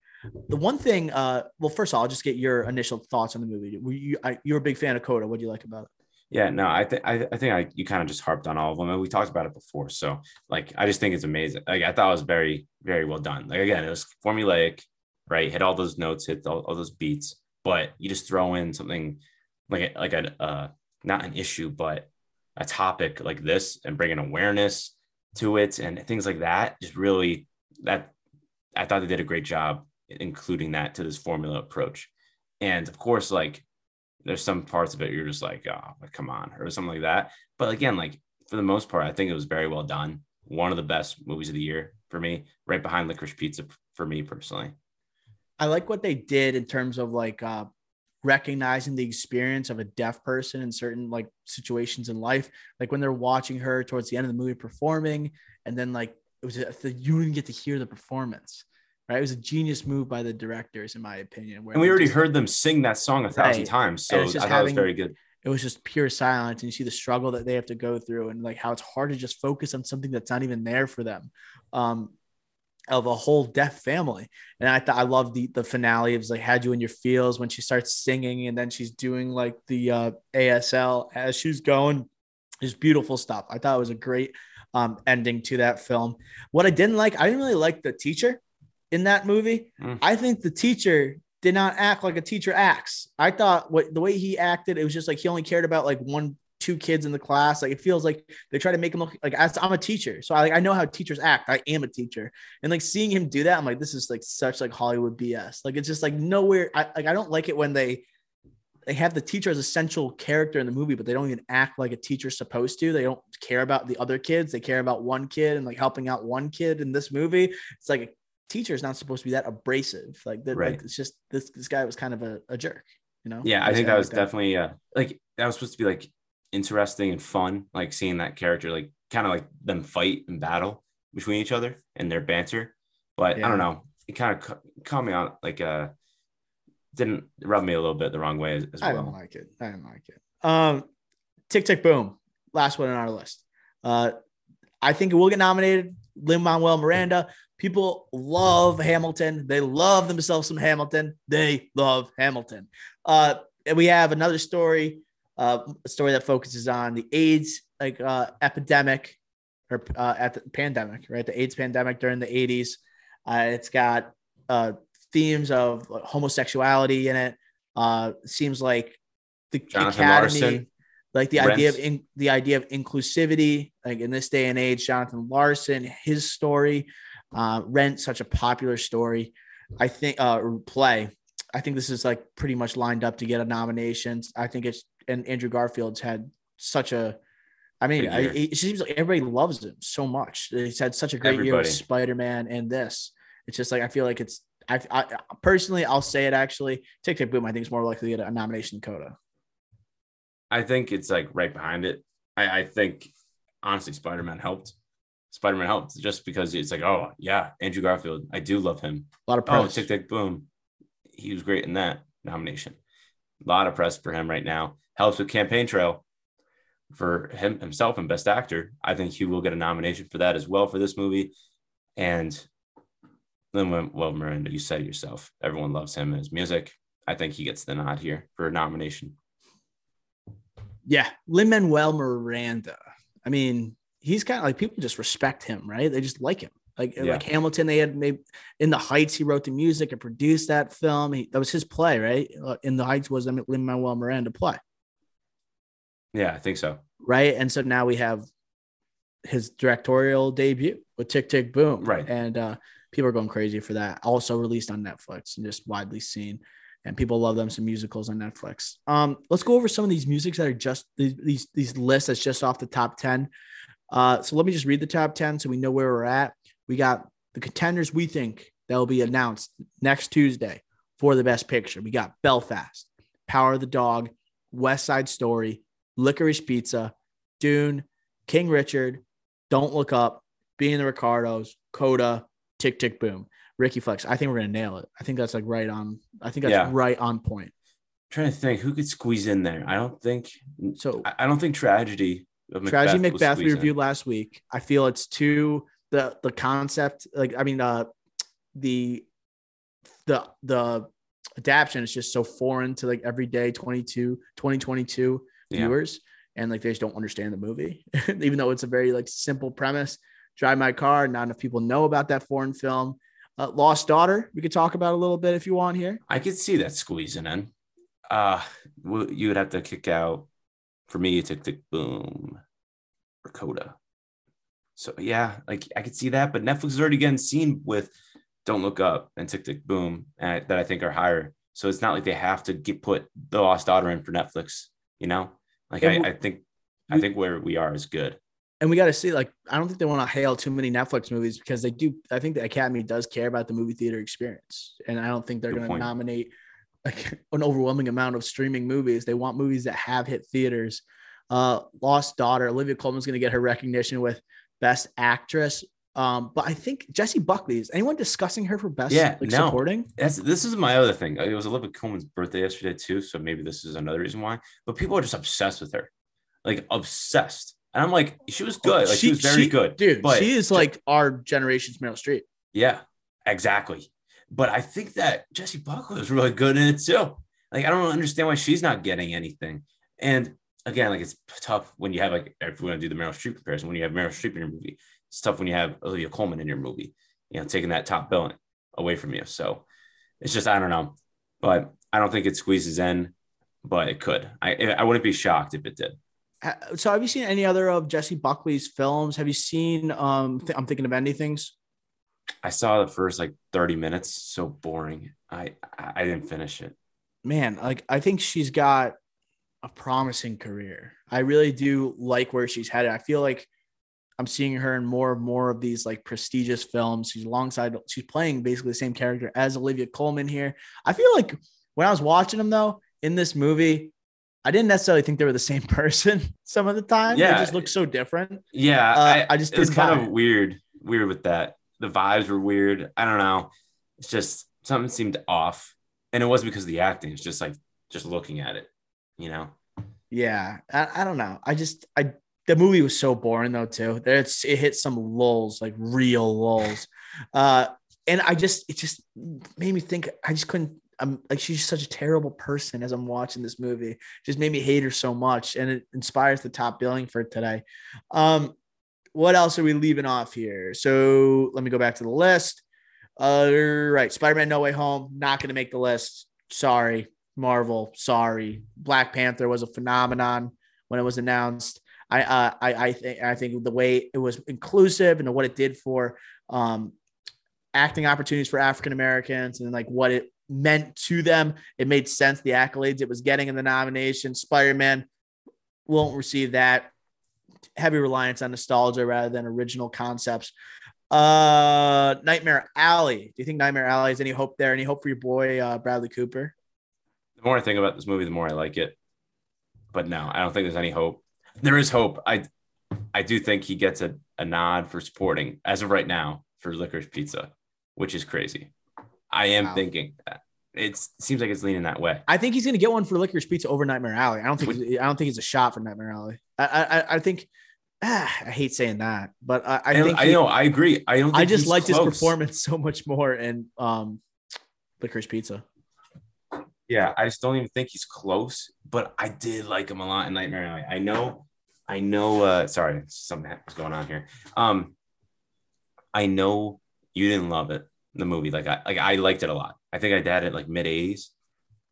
The one thing, uh, well, first of all, I'll just get your initial thoughts on the movie. Were you I, you're a big fan of Coda? What do you like about it? Yeah, no, I think I, I think I you kind of just harped on all of them, and we talked about it before. So, like, I just think it's amazing. Like, I thought it was very, very well done. Like, again, it was formulaic, right? Hit all those notes, hit all, all those beats, but you just throw in something like like a uh, not an issue, but a topic like this, and bring an awareness to it, and things like that. Just really that I thought they did a great job including that to this formula approach. And of course, like there's some parts of it you're just like, oh, come on, or something like that. But again, like for the most part, I think it was very well done. One of the best movies of the year for me, right behind Licorice Pizza for me personally. I like what they did in terms of like uh, recognizing the experience of a deaf person in certain like situations in life. Like when they're watching her towards the end of the movie performing, and then like it was the you didn't get to hear the performance. Right? It was a genius move by the directors, in my opinion. and we already just, heard them sing that song a thousand right. times, so I thought having, it was very good. It was just pure silence, and you see the struggle that they have to go through, and like how it's hard to just focus on something that's not even there for them. Um, of a whole deaf family. And I thought I love the the finale. It was like had you in your feels when she starts singing and then she's doing like the uh, ASL as she's going. Just beautiful stuff. I thought it was a great um, ending to that film. What I didn't like, I didn't really like the teacher in that movie. Mm. I think the teacher did not act like a teacher acts. I thought what the way he acted, it was just like he only cared about like one, two kids in the class. Like it feels like they try to make him look like I'm a teacher, so I like I know how teachers act. I am a teacher, and like seeing him do that, I'm like, this is like such like Hollywood BS. Like it's just like nowhere. I like I don't like it when they they have the teacher as a central character in the movie, but they don't even act like a teacher's supposed to. They don't care about the other kids. They care about one kid and like helping out one kid in this movie. It's like teacher is not supposed to be that abrasive. Like, the, right. like it's just this this guy was kind of a, a jerk, you know? Yeah, I think that was like definitely uh like that was supposed to be like interesting and fun, like seeing that character like kind of like them fight and battle between each other and their banter. But yeah. I don't know, it kind of caught me out like uh didn't rub me a little bit the wrong way as, as well. I don't like it. I don't like it. Um, Tick Tick Boom, last one on our list. Uh, I think it will get nominated. Lin Manuel Miranda, People love Hamilton. They love themselves some Hamilton. They love Hamilton. Uh, and we have another story, uh, a story that focuses on the AIDS like uh, epidemic or uh, at the pandemic, right? The AIDS pandemic during the 80s. Uh, it's got uh, themes of homosexuality in it. Uh, seems like the Jonathan academy, Larson, like the idea of in, the idea of inclusivity, like in this day and age, Jonathan Larson, his story uh, Rent, such a popular story. I think uh play. I think this is like pretty much lined up to get a nomination. I think it's and Andrew Garfield's had such a I mean, I, it seems like everybody loves him so much. He's had such a great Everybody. year with Spider Man and this. It's just like I feel like it's. I, I personally, I'll say it actually. Tick Tick Boom, I think is more likely to get a nomination than Coda. I think it's like right behind it. I, I think honestly, Spider Man helped. Spider Man helped just because it's like, oh yeah, Andrew Garfield, I do love him. A lot of oh, press. Oh, Tick Tick Boom, he was great in that nomination. A lot of press for him right now. Helps with Campaign Trail for him himself and Best Actor. I think he will get a nomination for that as well for this movie. And then, well, Miranda, you said it yourself, everyone loves him and his music. I think he gets the nod here for a nomination. Yeah, Lin Manuel Miranda. I mean, he's kind of like people just respect him, right? They just like him. Like yeah. like Hamilton, they had made in the Heights. He wrote the music and produced that film. He, that was his play, right? Uh, in the Heights was a Lin Manuel Miranda play. Yeah, I think so. Right. And so now we have his directorial debut with Tick Tick Boom. Right. And uh, people are going crazy for that. Also released on Netflix and just widely seen. And people love them some musicals on Netflix. Um, let's go over some of these musics that are just these these, these lists that's just off the top 10. Uh, so let me just read the top 10 so we know where we're at. We got the contenders we think that will be announced next Tuesday for the best picture. We got Belfast, Power of the Dog, West Side Story, Licorice Pizza, Dune, King Richard, Don't Look Up, Being the Ricardos, Coda, Tick Tick Boom. Ricky Flex. I think we're gonna nail it. I think that's like right on. I think that's yeah. right on point. I'm trying to think who could squeeze in there. I don't think so. I don't think tragedy. Macbeth tragedy Macbeth we reviewed in. last week. I feel it's too the the concept. Like I mean, uh, the the the adaptation is just so foreign to like everyday 22 2022 viewers yeah. and like they just don't understand the movie even though it's a very like simple premise drive my car not enough people know about that foreign film uh, lost daughter we could talk about a little bit if you want here i could see that squeezing in uh you would have to kick out for me tick tick boom or coda so yeah like i could see that but netflix is already getting seen with don't look up and tick tick boom and that i think are higher so it's not like they have to get put the lost daughter in for netflix you know like I, I, think I think where we are is good. And we got to see, like, I don't think they want to hail too many Netflix movies because they do. I think the Academy does care about the movie theater experience, and I don't think they're going to nominate like an overwhelming amount of streaming movies. They want movies that have hit theaters. Uh, Lost Daughter, Olivia Colman's going to get her recognition with Best Actress. Um, but I think Jessie Buckley is anyone discussing her for best yeah, like, no. supporting? That's this is my other thing. It was Olivia Colman's birthday yesterday too, so maybe this is another reason why. But people are just obsessed with her, like obsessed. And I'm like, she was good. Like she, she was very she, good, dude. But she is like our generation's Meryl Streep. Yeah, exactly. But I think that Jessie Buckley was really good in it too. Like I don't understand why she's not getting anything. And again, like it's tough when you have like if we want to do the Meryl Streep comparison, when you have Meryl Streep in your movie, it's tough when you have Olivia Colman in your movie, you know, taking that top billing away from you. So it's just, I don't know, but I don't think it squeezes in, but it could. I, I wouldn't be shocked if it did. So have you seen any other of Jessie Buckley's films? Have you seen, um, th- I'm thinking of Ending Things. I saw the first like 30 minutes. So boring. I, I didn't finish it. Man, like I think she's got a promising career. I really do like where she's headed. I feel like I'm seeing her in more and more of these like prestigious films. She's alongside, she's playing basically the same character as Olivia Colman here. I feel like when I was watching them though in this movie, I didn't necessarily think they were the same person some of the time. Yeah, they just looked so different. Yeah, uh, I, I, just it's kind of weird, weird with that. The vibes were weird. I don't know. It's just something seemed off, and it wasn't because of the acting. It's just like just looking at it, you know. Yeah, I, I don't know. I just I the movie was so boring though too. It's it hit some lulls, like real lulls. Uh, and I just it just made me think. I just couldn't. I'm like she's such a terrible person as I'm watching this movie. Just made me hate her so much, and it inspires the top billing for today. Um, what else are we leaving off here? So let me go back to the list. Uh, right, Spider-Man: No Way Home not going to make the list. Sorry, Marvel. Sorry, Black Panther was a phenomenon when it was announced. I uh, I I think I think the way it was inclusive and what it did for um, acting opportunities for African Americans and like what it meant to them. It made sense the accolades it was getting in the nomination. Spider Man won't receive that. Heavy reliance on nostalgia rather than original concepts. Uh, Nightmare Alley. Do you think Nightmare Alley has any hope there? Any hope for your boy uh, Bradley Cooper? The more I think about this movie, the more I like it. But no, I don't think there's any hope. There is hope. I I do think he gets a, a nod for supporting as of right now for Licorice Pizza, which is crazy. I am wow. thinking that it seems like it's leaning that way. I think he's going to get one for Licorice Pizza over Nightmare Alley. I don't think I don't think it's a shot for Nightmare Alley. I I, I think ah, I hate saying that, but I, I think I he, know I agree. I don't. I just liked close. his performance so much more in um, Licorice Pizza. Yeah, I just don't even think he's close, but I did like him a lot in Nightmare Alley. I know, I know. Uh, sorry, something was going on here. Um, I know you didn't love it, the movie. Like I, like I liked it a lot. I think I had it like mid '80s.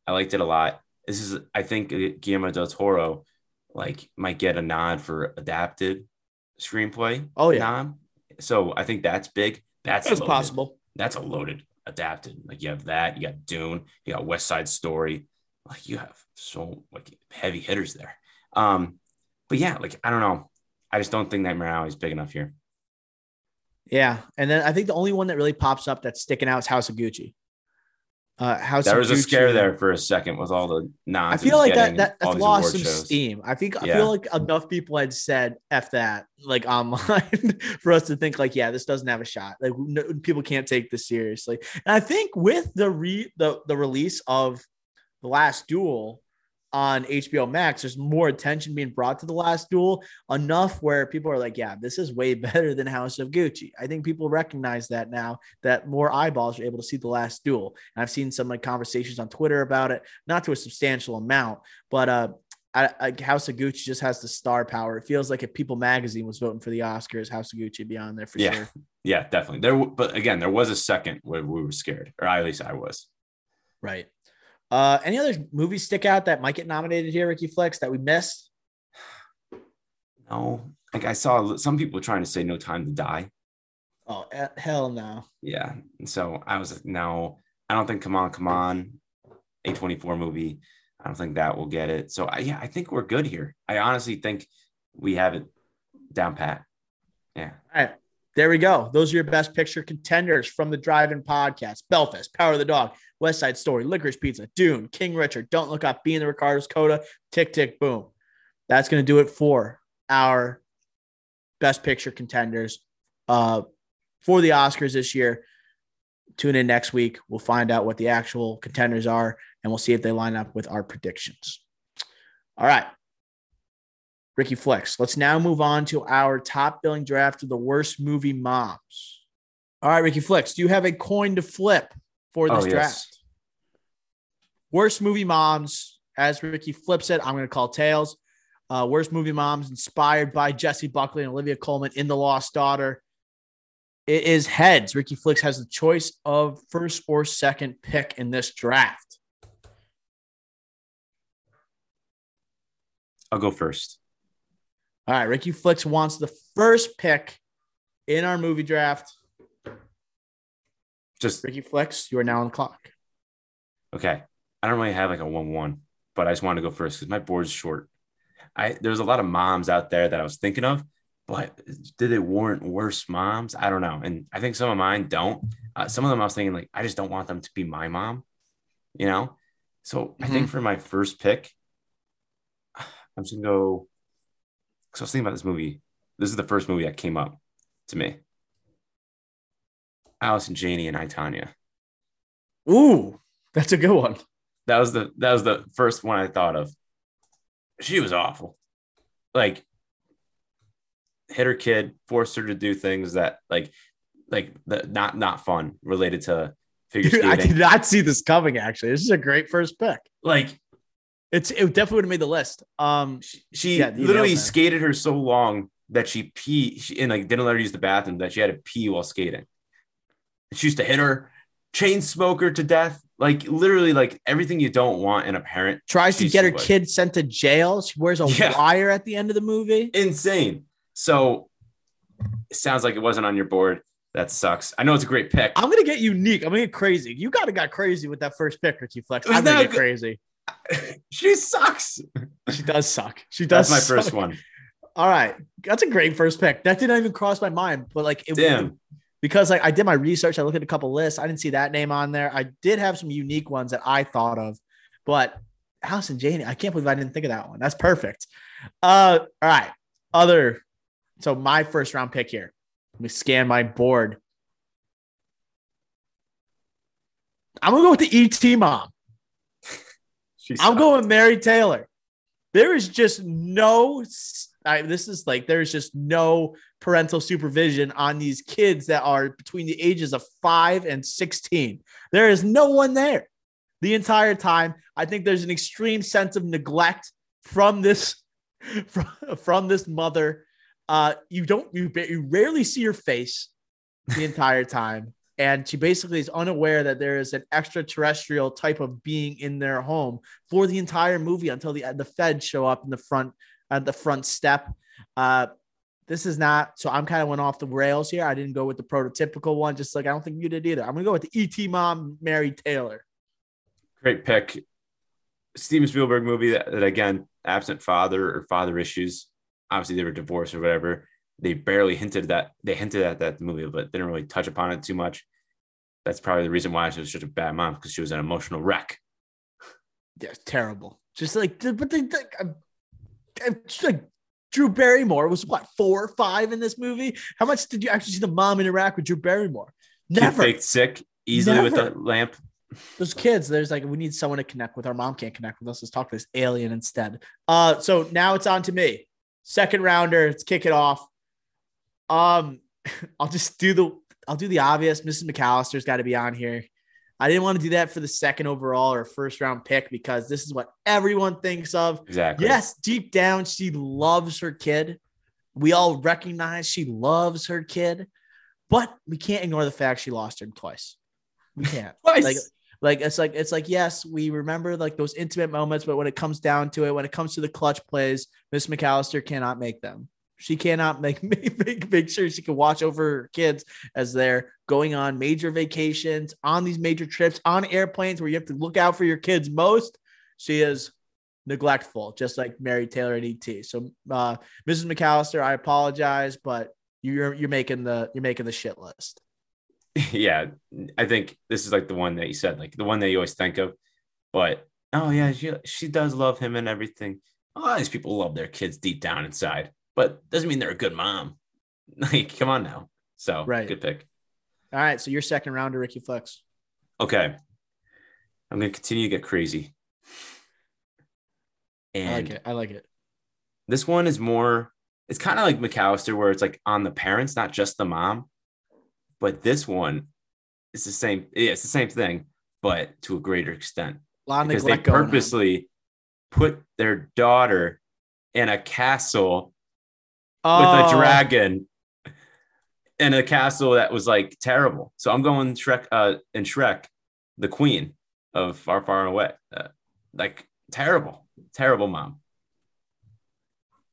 I liked it a lot. This is, I think, Guillermo del Toro like might get a nod for adapted screenplay. Oh yeah. Nod. So I think that's big. That's, that's possible. That's a loaded adapted. Like you have that, you got Dune, you got West Side Story. Like you have so like heavy hitters there. Um, but yeah, like I don't know. I just don't think Nightmare Alley is big enough here. Yeah, and then I think the only one that really pops up that's sticking out is House of Gucci. Uh, House there was a scare there for a second with all the nods. I feel like that, that that's lost some shows. steam. I think yeah. I feel like enough people had said "f that" like online for us to think like, yeah, this doesn't have a shot. Like no, people can't take this seriously. And I think with the re the the release of the Last Duel, on HBO Max, there's more attention being brought to the last duel, enough where people are like, yeah, this is way better than House of Gucci. I think people recognize that now that more eyeballs are able to see the last duel. And I've seen some like conversations on Twitter about it, not to a substantial amount, but uh I, I, House of Gucci just has the star power. It feels like if People Magazine was voting for the Oscars, House of Gucci would be on there for yeah. sure. Yeah, definitely. There, but again, there was a second where we were scared, or at least I was. Right. Uh, any other movies stick out that might get nominated here, Ricky Flex, that we missed? No, like I saw some people trying to say No Time to Die. Oh hell no! Yeah, and so I was like, no, I don't think. Come on, come on, a twenty four movie. I don't think that will get it. So I, yeah, I think we're good here. I honestly think we have it down pat. Yeah. All right. There we go. Those are your best picture contenders from the Drive-In Podcast: Belfast, Power of the Dog, West Side Story, Licorice Pizza, Dune, King Richard, Don't Look Up, Being the Ricardos, Coda, Tick Tick Boom. That's going to do it for our best picture contenders uh, for the Oscars this year. Tune in next week. We'll find out what the actual contenders are, and we'll see if they line up with our predictions. All right. Ricky Flex. Let's now move on to our top billing draft of the worst movie moms. All right, Ricky Flex, do you have a coin to flip for this oh, yes. draft? Worst movie moms. As Ricky flips it, I'm going to call tails. Uh, worst movie moms inspired by Jessie Buckley and Olivia Colman in The Lost Daughter. It is heads. Ricky Flex has the choice of first or second pick in this draft. I'll go first. All right, Ricky Flex wants the first pick in our movie draft. Just Ricky Flex, you are now on the clock. Okay. I don't really have like a one-one, but I just wanted to go first because my board's short. I there's a lot of moms out there that I was thinking of, but did it warrant worse moms? I don't know. And I think some of mine don't. Uh, some of them I was thinking like I just don't want them to be my mom, you know. So mm-hmm. I think mm-hmm. for my first pick, I'm just gonna go because I was thinking about this movie. This is the first movie that came up to me. Allison Janney and I Tonya. Ooh, that's a good one. That was the that was the first one I thought of. She was awful. Like hit her kid, forced her to do things that like like the not not fun related to figure Dude, skating. I did not see this coming actually. This is a great first pick. Like it's it definitely would have made the list. Um, she, she yeah, literally skated her so long that she pee she, and like didn't let her use the bathroom that she had to pee while skating. She used to hit her, chain smoker to death, like literally like everything you don't want in a parent. Tries to get her like, kid sent to jail. She wears a yeah. wire at the end of the movie. Insane. So it sounds like it wasn't on your board. That sucks. I know it's a great pick. I'm gonna get unique. I'm gonna get crazy. You gotta got crazy with that first pick, Ricky Flex. I'm gonna get crazy. she sucks. She does suck. She does. That's my suck. first one. All right, that's a great first pick. That didn't even cross my mind, but like, it, Damn. because like I did my research, I looked at a couple lists. I didn't see that name on there. I did have some unique ones that I thought of, but Allison Janney, I can't believe I didn't think of that one. That's perfect. Uh, all right, other. So my first round pick here. Let me scan my board. I'm gonna go with the ET mom. She I'm going Mary Taylor. There is just no. I, this is like there is just no parental supervision on these kids that are between the ages of five and sixteen. There is no one there the entire time. I think there's an extreme sense of neglect from this from, from this mother. Uh, you don't you, you rarely see her face the entire time. And she basically is unaware that there is an extraterrestrial type of being in their home for the entire movie until the the feds show up in the front at the front step. Uh, this is not so. I'm kind of went off the rails here. I didn't go with the prototypical one, just like I don't think you did either. I'm gonna go with the ET mom, Mary Taylor. Great pick. Steven Spielberg movie that, that again, absent father or father issues. Obviously, they were divorced or whatever. They barely hinted that they hinted at that the movie, but didn't really touch upon it too much. That's probably the reason why she was such a bad mom because she was an emotional wreck. Yeah, it's terrible. Just like, but they, they uh, uh, just like Drew Barrymore was what four or five in this movie. How much did you actually see the mom interact with Drew Barrymore? Never. faked sick easily with Never. the lamp. Those kids, there's like we need someone to connect with. Our mom can't connect with us. Let's talk to this alien instead. Uh, so now it's on to me. Second rounder. Let's kick it off. Um, I'll just do the I'll do the obvious. Mrs. McAllister's got to be on here. I didn't want to do that for the second overall or first round pick because this is what everyone thinks of. Exactly. Yes, deep down, she loves her kid. We all recognize she loves her kid, but we can't ignore the fact she lost him twice. We can't. Twice. Like, like it's like it's like yes, we remember like those intimate moments, but when it comes down to it, when it comes to the clutch plays, Miss McAllister cannot make them. She cannot make make, make sure she can watch over her kids as they're going on major vacations, on these major trips, on airplanes where you have to look out for your kids most. She is neglectful, just like Mary Taylor and ET. So, uh, Mrs. McAllister, I apologize, but you're you're making the you're making the shit list. yeah, I think this is like the one that you said, like the one that you always think of. But oh yeah, she she does love him and everything. Oh, these people love their kids deep down inside, but doesn't mean they're a good mom. Like, come on now. So Right. good pick. All right, so your second round rounder, Ricky Flex. Okay, I'm gonna continue to get crazy. I like it. I like it. this one is more. It's kind of like McAllister, where it's like on the parents, not just the mom. But this one is the same. Yeah, it's the same thing, but to a greater extent. A because they going purposely put their daughter in a castle oh, with a dragon in a castle that was like terrible. So I'm going Shrek uh in Shrek, the queen of Far Far Away. Uh, like terrible, terrible mom.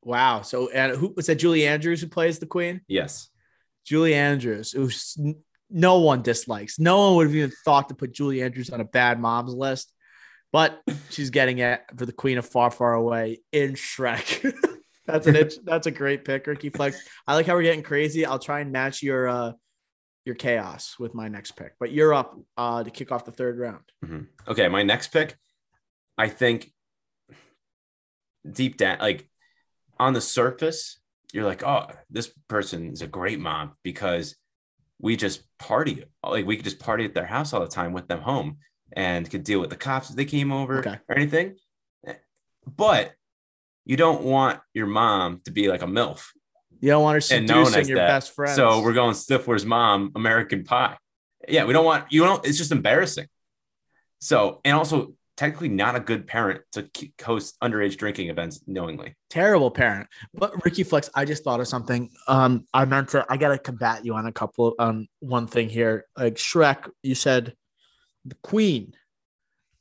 Wow. So, and who was that? Julie Andrews who plays the queen. Yes. Julie Andrews, who no one dislikes. No one would have even thought to put Julie Andrews on a bad mom's list, but she's getting it for the Queen of Far, Far Away in Shrek. that's an itch. That's a great pick, Ricky Flex. I like how we're getting crazy. I'll try and match your uh your chaos with my next pick, but you're up uh to kick off the third round. Mhm. Okay, my next pick, I think deep down, like on the surface, you're like, oh, this person is a great mom because we just party. Like we could just party at their house all the time with them home and could deal with the cops if they came over Okay. or anything. But you don't want your mom to be like a MILF. You don't want her seducing your that. best friend. So we're going Stifler's mom, American Pie. Yeah, we don't want you don't. It's just embarrassing. So and also technically not a good parent to host underage drinking events knowingly. terrible parent. But Ricky Flex, I just thought of something. Um, I meant to. I gotta combat you on a couple on one thing here. Like Shrek, you said the queen,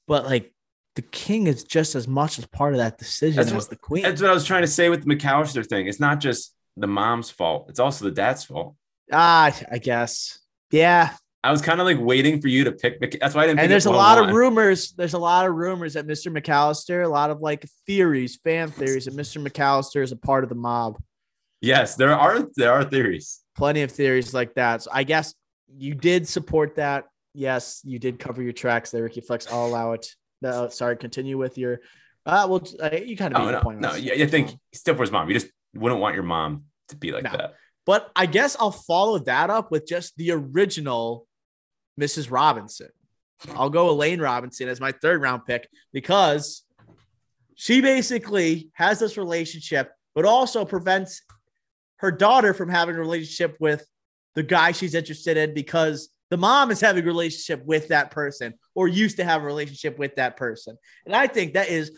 but like the king is just as much as part of that decision That's as what- the queen. That's what I was trying to say with the McAllister thing. It's not just the mom's fault; it's also the dad's fault. Ah, I guess. Yeah. I was kind of like waiting for you to pick. That's why I didn't. And there's a lot of rumors. There's a lot of rumors that Mr. McAllister, a lot of like theories, fan theories that Mr. McAllister is a part of the mob. Yes, there are there are theories. Plenty of theories like that. So I guess you did support that. Yes, you did cover your tracks there, Ricky Flex. I'll allow it. No, sorry, continue with your. Uh, well, uh, you kind of oh, no, point. No, yeah, you think Stifler's mom. You just wouldn't want your mom to be like no. that. But I guess I'll follow that up with just the original Mrs. Robinson. I'll go Elaine Robinson as my third round pick because she basically has this relationship, but also prevents her daughter from having a relationship with the guy she's interested in because the mom is having a relationship with that person or used to have a relationship with that person. And I think that is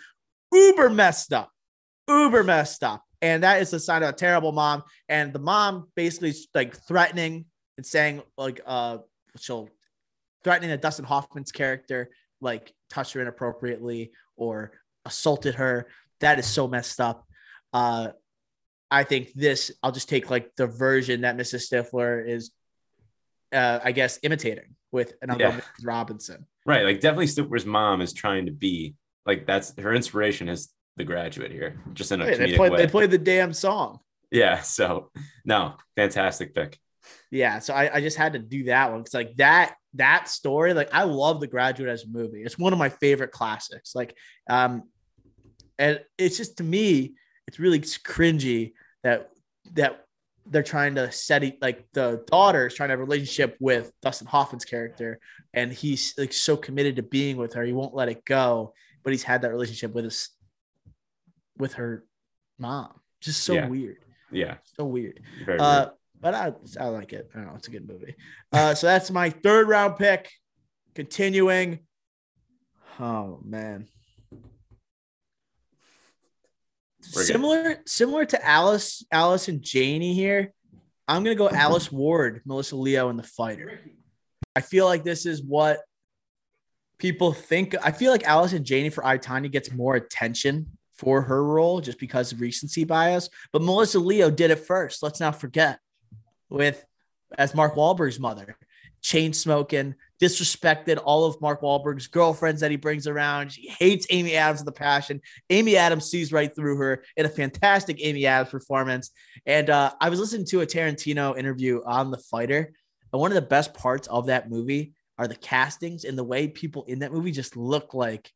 uber messed up, uber messed up. And that is a sign of a terrible mom. And the mom basically like threatening and saying, like, uh, she'll threatening that Dustin Hoffman's character like touched her inappropriately or assaulted her. That is so messed up. Uh, I think this, I'll just take like the version that Mrs. Stifler is, uh, I guess, imitating with another yeah. Robinson. Right. Like, definitely Stifler's mom is trying to be like that's her inspiration is the graduate here, just in a they played, way. They played the damn song. Yeah. So, no, fantastic pick. Yeah. So I, I just had to do that one because, like, that that story, like I love The Graduate as a movie. It's one of my favorite classics. Like, um, and it's just to me, it's really cringy that that they're trying to set it like the daughter is trying to have a relationship with Dustin Hoffman's character, and he's like so committed to being with her, he won't let it go. But he's had that relationship with his with her mom. Just so yeah. weird. Yeah. So weird. Uh, but I, I like it. I don't know. It's a good movie. Uh, so that's my third round pick. Continuing. Oh man. Similar, similar to Alice, Allison Janney here. I'm gonna go Alice Ward, Melissa Leo, and the fighter. I feel like this is what people think. I feel like Allison Janney for I, Tonya gets more attention for her role just because of recency bias. But Melissa Leo did it first. Let's not forget with as Mark Wahlberg's mother, chain smoking, disrespected all of Mark Wahlberg's girlfriends that he brings around. She hates Amy Adams with a passion. Amy Adams sees right through her in a fantastic Amy Adams performance. And uh, I was listening to a Tarantino interview on The Fighter. And one of the best parts of that movie are the castings and the way people in that movie just look like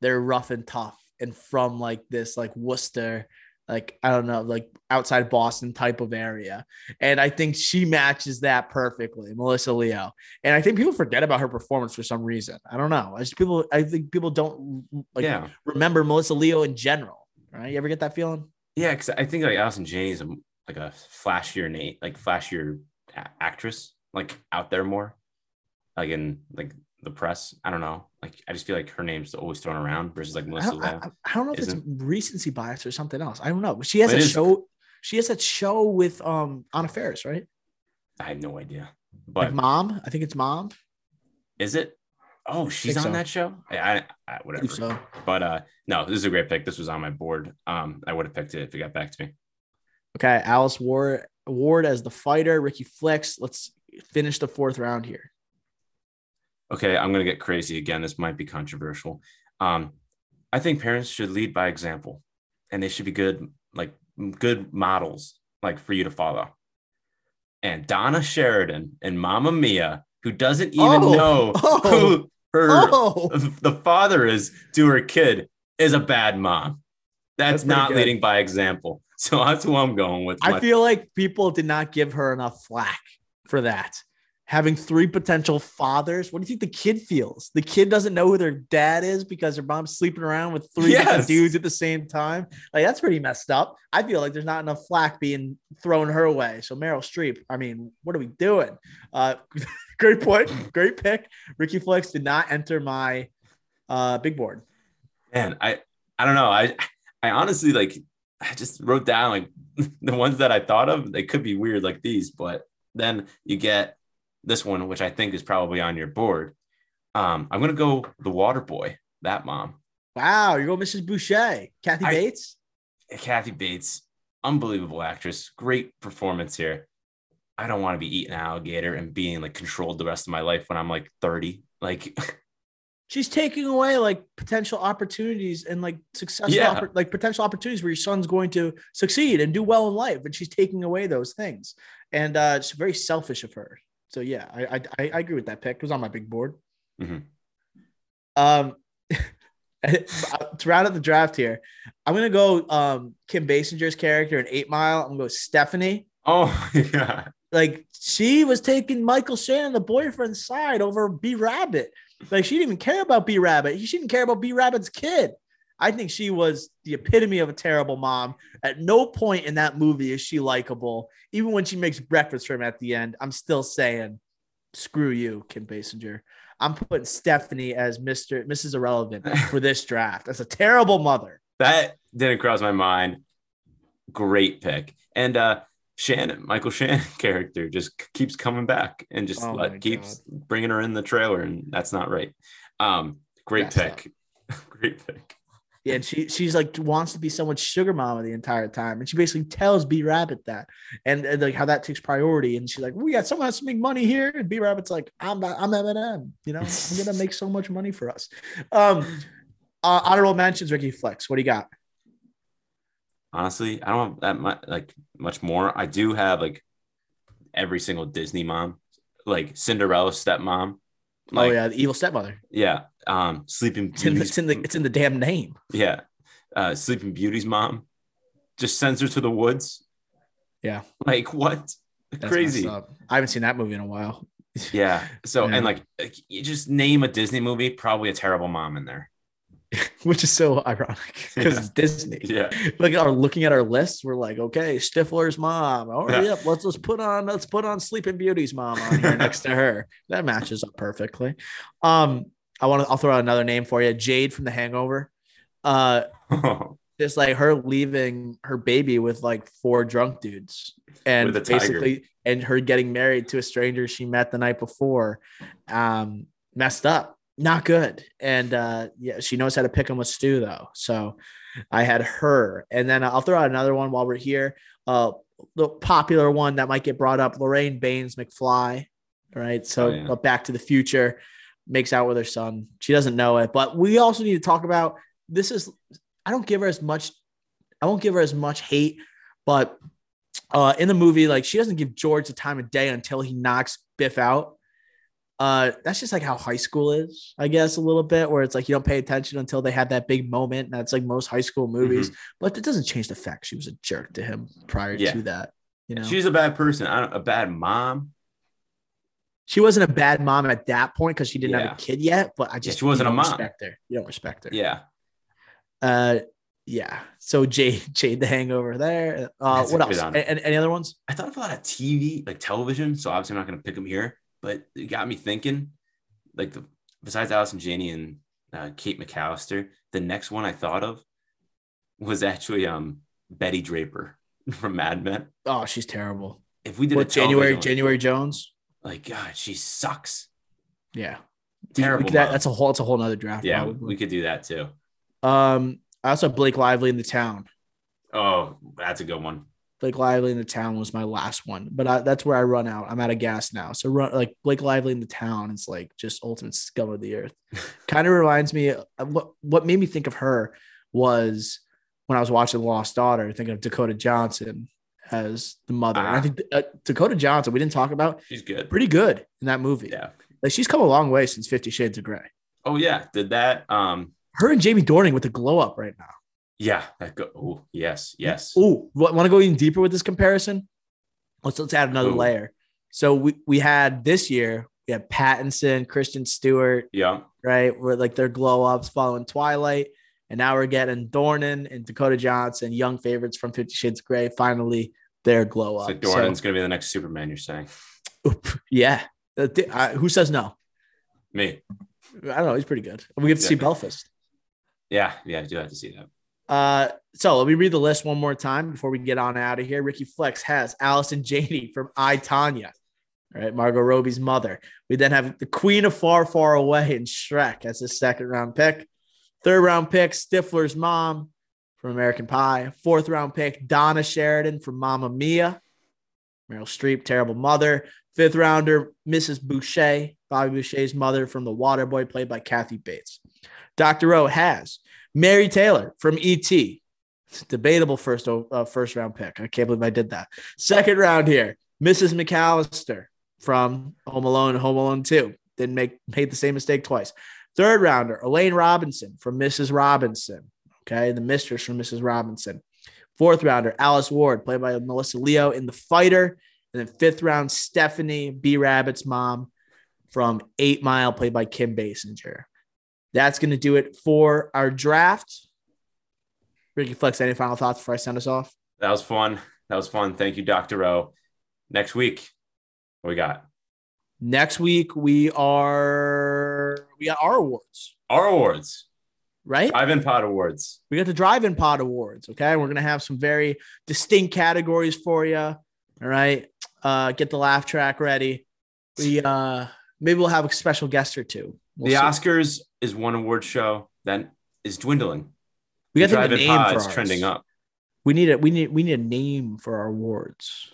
they're rough and tough and from like this like Worcester like I don't know, like outside Boston type of area. And I think she matches that perfectly, Melissa Leo. And I think people forget about her performance for some reason. I don't know. I just people I think people don't like yeah. remember Melissa Leo in general. Right? You ever get that feeling? Yeah, because I think like Allison Janney is a, like a flashier Nate, like flashier a- actress, like out there more, like in like the press. I don't know. Like I just feel like her name's always thrown around versus like Melissa. I don't, I, I don't know if it's recency bias or something else. I don't know. She has a show. She has that show with um Anna Faris, right? I have no idea. But like mom, I think it's mom. Is it? Oh, she's on so. that show. I, I, I whatever. So. But uh, no, this is a great pick. This was on my board. Um, I would have picked it if it got back to me. Okay, Alice Ward Ward as the fighter, Ricky Flex. Let's finish the fourth round here okay, I'm going to get crazy again. This might be controversial. Um, I think parents should lead by example and they should be good, like good models, like for you to follow. And Donna Sheridan and Mamma Mia, who doesn't even oh, know oh, who her oh. the father is to her kid, is a bad mom. That's, that's not good. leading by example. So that's who I'm going with. I feel like people did not give her enough flack for that having three potential fathers. What do you think the kid feels? The kid doesn't know who their dad is because their mom's sleeping around with three yes. dudes at the same time. Like that's pretty messed up. I feel like there's not enough flack being thrown her way. So Meryl Streep, I mean, what are we doing? Uh, great point, great pick. Ricky Flex did not enter my uh, big board. Man, I I don't know. I I honestly like I just wrote down like the ones that I thought of. They could be weird like these, but then you get this one, which I think is probably on your board. Um, I'm gonna go the Water Boy. That mom. Wow, you're going Mrs. Boucher, Kathy Bates. I, Kathy Bates, unbelievable actress, great performance here. I don't want to be eating alligator and being like controlled the rest of my life when I'm like 30. Like she's taking away like potential opportunities and like successful Yeah. oppor- like potential opportunities where your son's going to succeed and do well in life and she's taking away those things and uh it's very selfish of her so yeah i i, I agree with that pick it was on my big board Mhm. um to round out the draft here i'm gonna go um kim basinger's character in eight mile i'm gonna go stephanie oh yeah. like she was taking Michael Shannon, the boyfriend's side over B Rabbit. Like she didn't even care about B Rabbit. She didn't care about B Rabbit's kid. I think she was the epitome of a terrible mom. At no point in that movie is she likable. Even when she makes breakfast for him at the end, I'm still saying, screw you, Kim Basinger. I'm putting Stephanie as Mr. Mrs. Irrelevant for this draft. That's a terrible mother. That didn't cross my mind. Great pick. And uh Shannon, Michael Shannon character just keeps coming back and just Oh let, keeps bringing her in the trailer, and that's not right. Um, great up. pick. great pick. Yeah, and she she's like wants to be someone's sugar mama the entire time, and she basically tells B Rabbit that, and, and like how that takes priority. And she's like, "We got someone has to make money here," and B Rabbit's like, "I'm not, I'm Eminem, you know, I'm gonna make so much money for us." Um, uh, honorable mentions, Ricky Flex. What do you got? Honestly, I don't have that much like much more. I do have like every single Disney mom, like Cinderella stepmom. Like, oh yeah, the evil stepmother. yeah. Um, Sleeping It's in, the, it's in the it's in the damn name. yeah. Uh, Sleeping Beauty's mom just sends her to the woods. Yeah. Like what? That's Crazy. I haven't seen that movie in a while. Yeah. So Yeah. and like you just name a Disney movie, probably a terrible mom in there. Which is so ironic because Yeah. it's Disney. Yeah. like are looking at our list, we're like, okay, Stifler's mom. Oh, Yeah. yep. Let's let's put on let's put on Sleeping Beauty's mom on here next to her. That matches up perfectly. Um, I want to. I'll throw out another name for you, Jade from The Hangover. Uh, just like her leaving her baby with like four drunk dudes, and With a tiger. basically, and her getting married to a stranger she met the night before. Um, messed up, not good. And uh, yeah, she knows how to pick them with Stu though. So I had her, and then I'll throw out another one while we're here. Uh, the popular one that might get brought up, Lorraine Baines McFly. Right. So Oh, yeah. Back to the Future makes out with her son. She doesn't know it, but we also need to talk about this. Is I don't give her as much. I won't give her as much hate, but uh, in the movie, like she doesn't give George the time of day until he knocks Biff out. Uh, that's just like how high school is, I guess, a little bit, where it's like you don't pay attention until they have that big moment. And that's like most high school movies, but it doesn't change the fact she was a jerk to him prior Yeah. to that. You know, She's a bad person. I don't, a bad mom. She wasn't a bad mom at that point because she didn't have a kid yet. But I just she wasn't a mom. Respect her. You don't respect her. Yeah. Uh, yeah. So Jade, Jade, the Hangover there. Uh, That's what else? one. A- any, other ones? I thought of a lot of TV, like television. So obviously I'm not going to pick them here, but it got me thinking. Like the besides Allison Janney and uh, Kate McAllister, the next one I thought of was actually um Betty Draper from Mad Men. Oh, she's terrible. If we did What a January? January Jones. Like God, she sucks. Yeah. Terrible. We that- that's a whole. That's a whole nother draft. yeah, probably. we could do that too. Um, I also have Blake Lively in the town. Oh, that's a good one. Blake Lively in the town was my last one, but I, that's where I run out. I'm out of gas now. So run like Blake Lively in the town is like just ultimate scum of the earth. kind of reminds me of what what made me think of her was when I was watching Lost Daughter, thinking of Dakota Johnson as the mother. And I Ah. think uh, Dakota Johnson we didn't talk about She's good. pretty good in that movie. Yeah. Like she's come a long way since Fifty Shades of Grey. Oh yeah, did that. Um, Her and Jamie Dornan with the glow up right now. yeah, that go. Oh yes, yes. Ooh, want to go even deeper with this comparison? Let's let's add another Ooh. layer. So we we had this year we had Pattinson, Kristen Stewart, Yeah, right? Where like their glow ups following Twilight, and now we're getting Dornan and Dakota Johnson, young favorites from Fifty Shades of Grey. Finally, their glow up. so Dornan's gonna be the next Superman. You're saying oop, yeah. Uh, who says no? me? I don't know. He's pretty good. We get to see Belfast. Yeah, yeah, I do have to see that. Uh, so let me read the list one more time before we get on out of here. Ricky Flex has Allison Janney from I Tonya, all right, Margot Robbie's mother. We then have the Queen of Far, Far Away and Shrek as his second round pick. Third round pick, Stifler's mom from American Pie. Fourth round pick, Donna Sheridan from Mamma Mia. Meryl Streep, terrible mother. Fifth rounder, Mrs. Boucher, Bobby Boucher's mother from The Waterboy, played by Kathy Bates. Dr. O has Mary Taylor from E.T. debatable first uh, first round pick. I can't believe I did that. Second round here, Mrs. McAllister from Home Alone, Home Alone 2. Didn't make made the same mistake twice. Third rounder, Elaine Robinson from Mrs. Robinson. Okay, the mistress from Mrs. Robinson. Fourth rounder, Alice Ward, played by Melissa Leo in The Fighter. And then fifth round, Stephanie B. Rabbit's mom from Eight Mile, played by Kim Basinger. That's going to do it for our draft. Ricky Flex, any final thoughts before I send us off? That was fun. That was fun. Thank you, Dr. O. Next week, what we got? Next week we are we got our awards. Our awards. Right? Drive-in pod awards. We got the drive-in pod awards. Okay. We're gonna have some very distinct categories for you. All right. Uh get the laugh track ready. We uh maybe we'll have a special guest or two. We'll the see. Oscars is one award show that is dwindling. We got the have a name for ours. trending up. We need it. We need we need a name for our awards.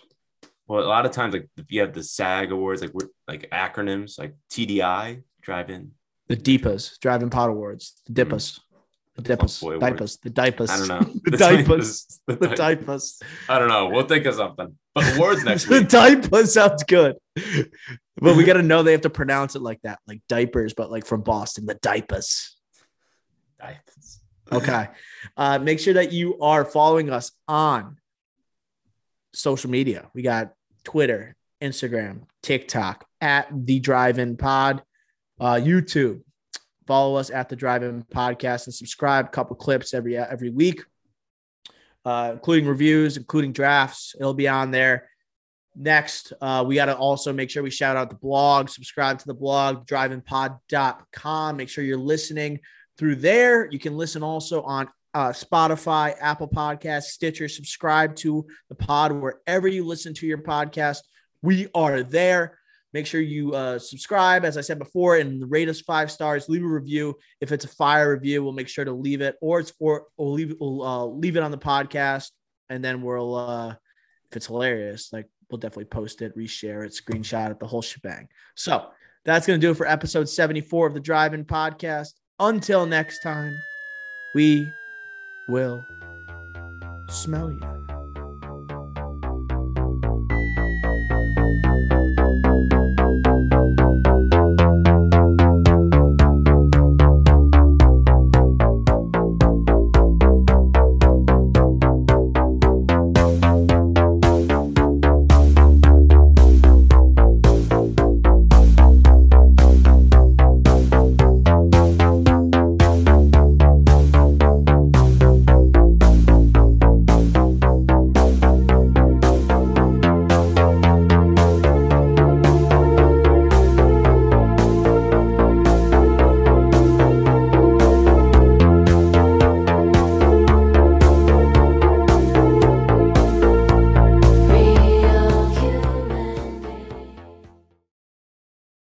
Well, a lot of times, like you have the SAG awards, like like acronyms, like TDI, drive-in. The DIPAs, drive-in pod awards, the DIPAs. Mm-hmm. The diapers, diapers, the diapers. I don't know. the, diapers, the, diapers. I don't know. We'll think of something. But awards next week. the diapers sounds good. But we got to know they have to pronounce it like that, like diapers, but like from Boston, the diapers. Diapers. Okay. Uh, make sure that you are following us on social media. We got Twitter, Instagram, TikTok at the Drive In Pod, uh, YouTube. Follow us at the Drive In Podcast and subscribe. A couple clips every every week, uh, including reviews, including drafts. It'll be on there. Next, uh, we got to also make sure we shout out the blog, subscribe to the blog, driveinpod.com. Make sure you're listening through there. You can listen also on uh, Spotify, Apple Podcasts, Stitcher. Subscribe to the pod wherever you listen to your podcast. We are there. Make sure you uh, subscribe, as I said before, and rate us five stars. Leave a review. If it's a fire review, we'll make sure to leave it, or it's for we'll leave we'll uh, leave it on the podcast, and then we'll uh, if it's hilarious, like we'll definitely post it, reshare it, screenshot it, the whole shebang. So that's gonna do it for episode seventy four of the Drive In Podcast. Until next time, we will smell you.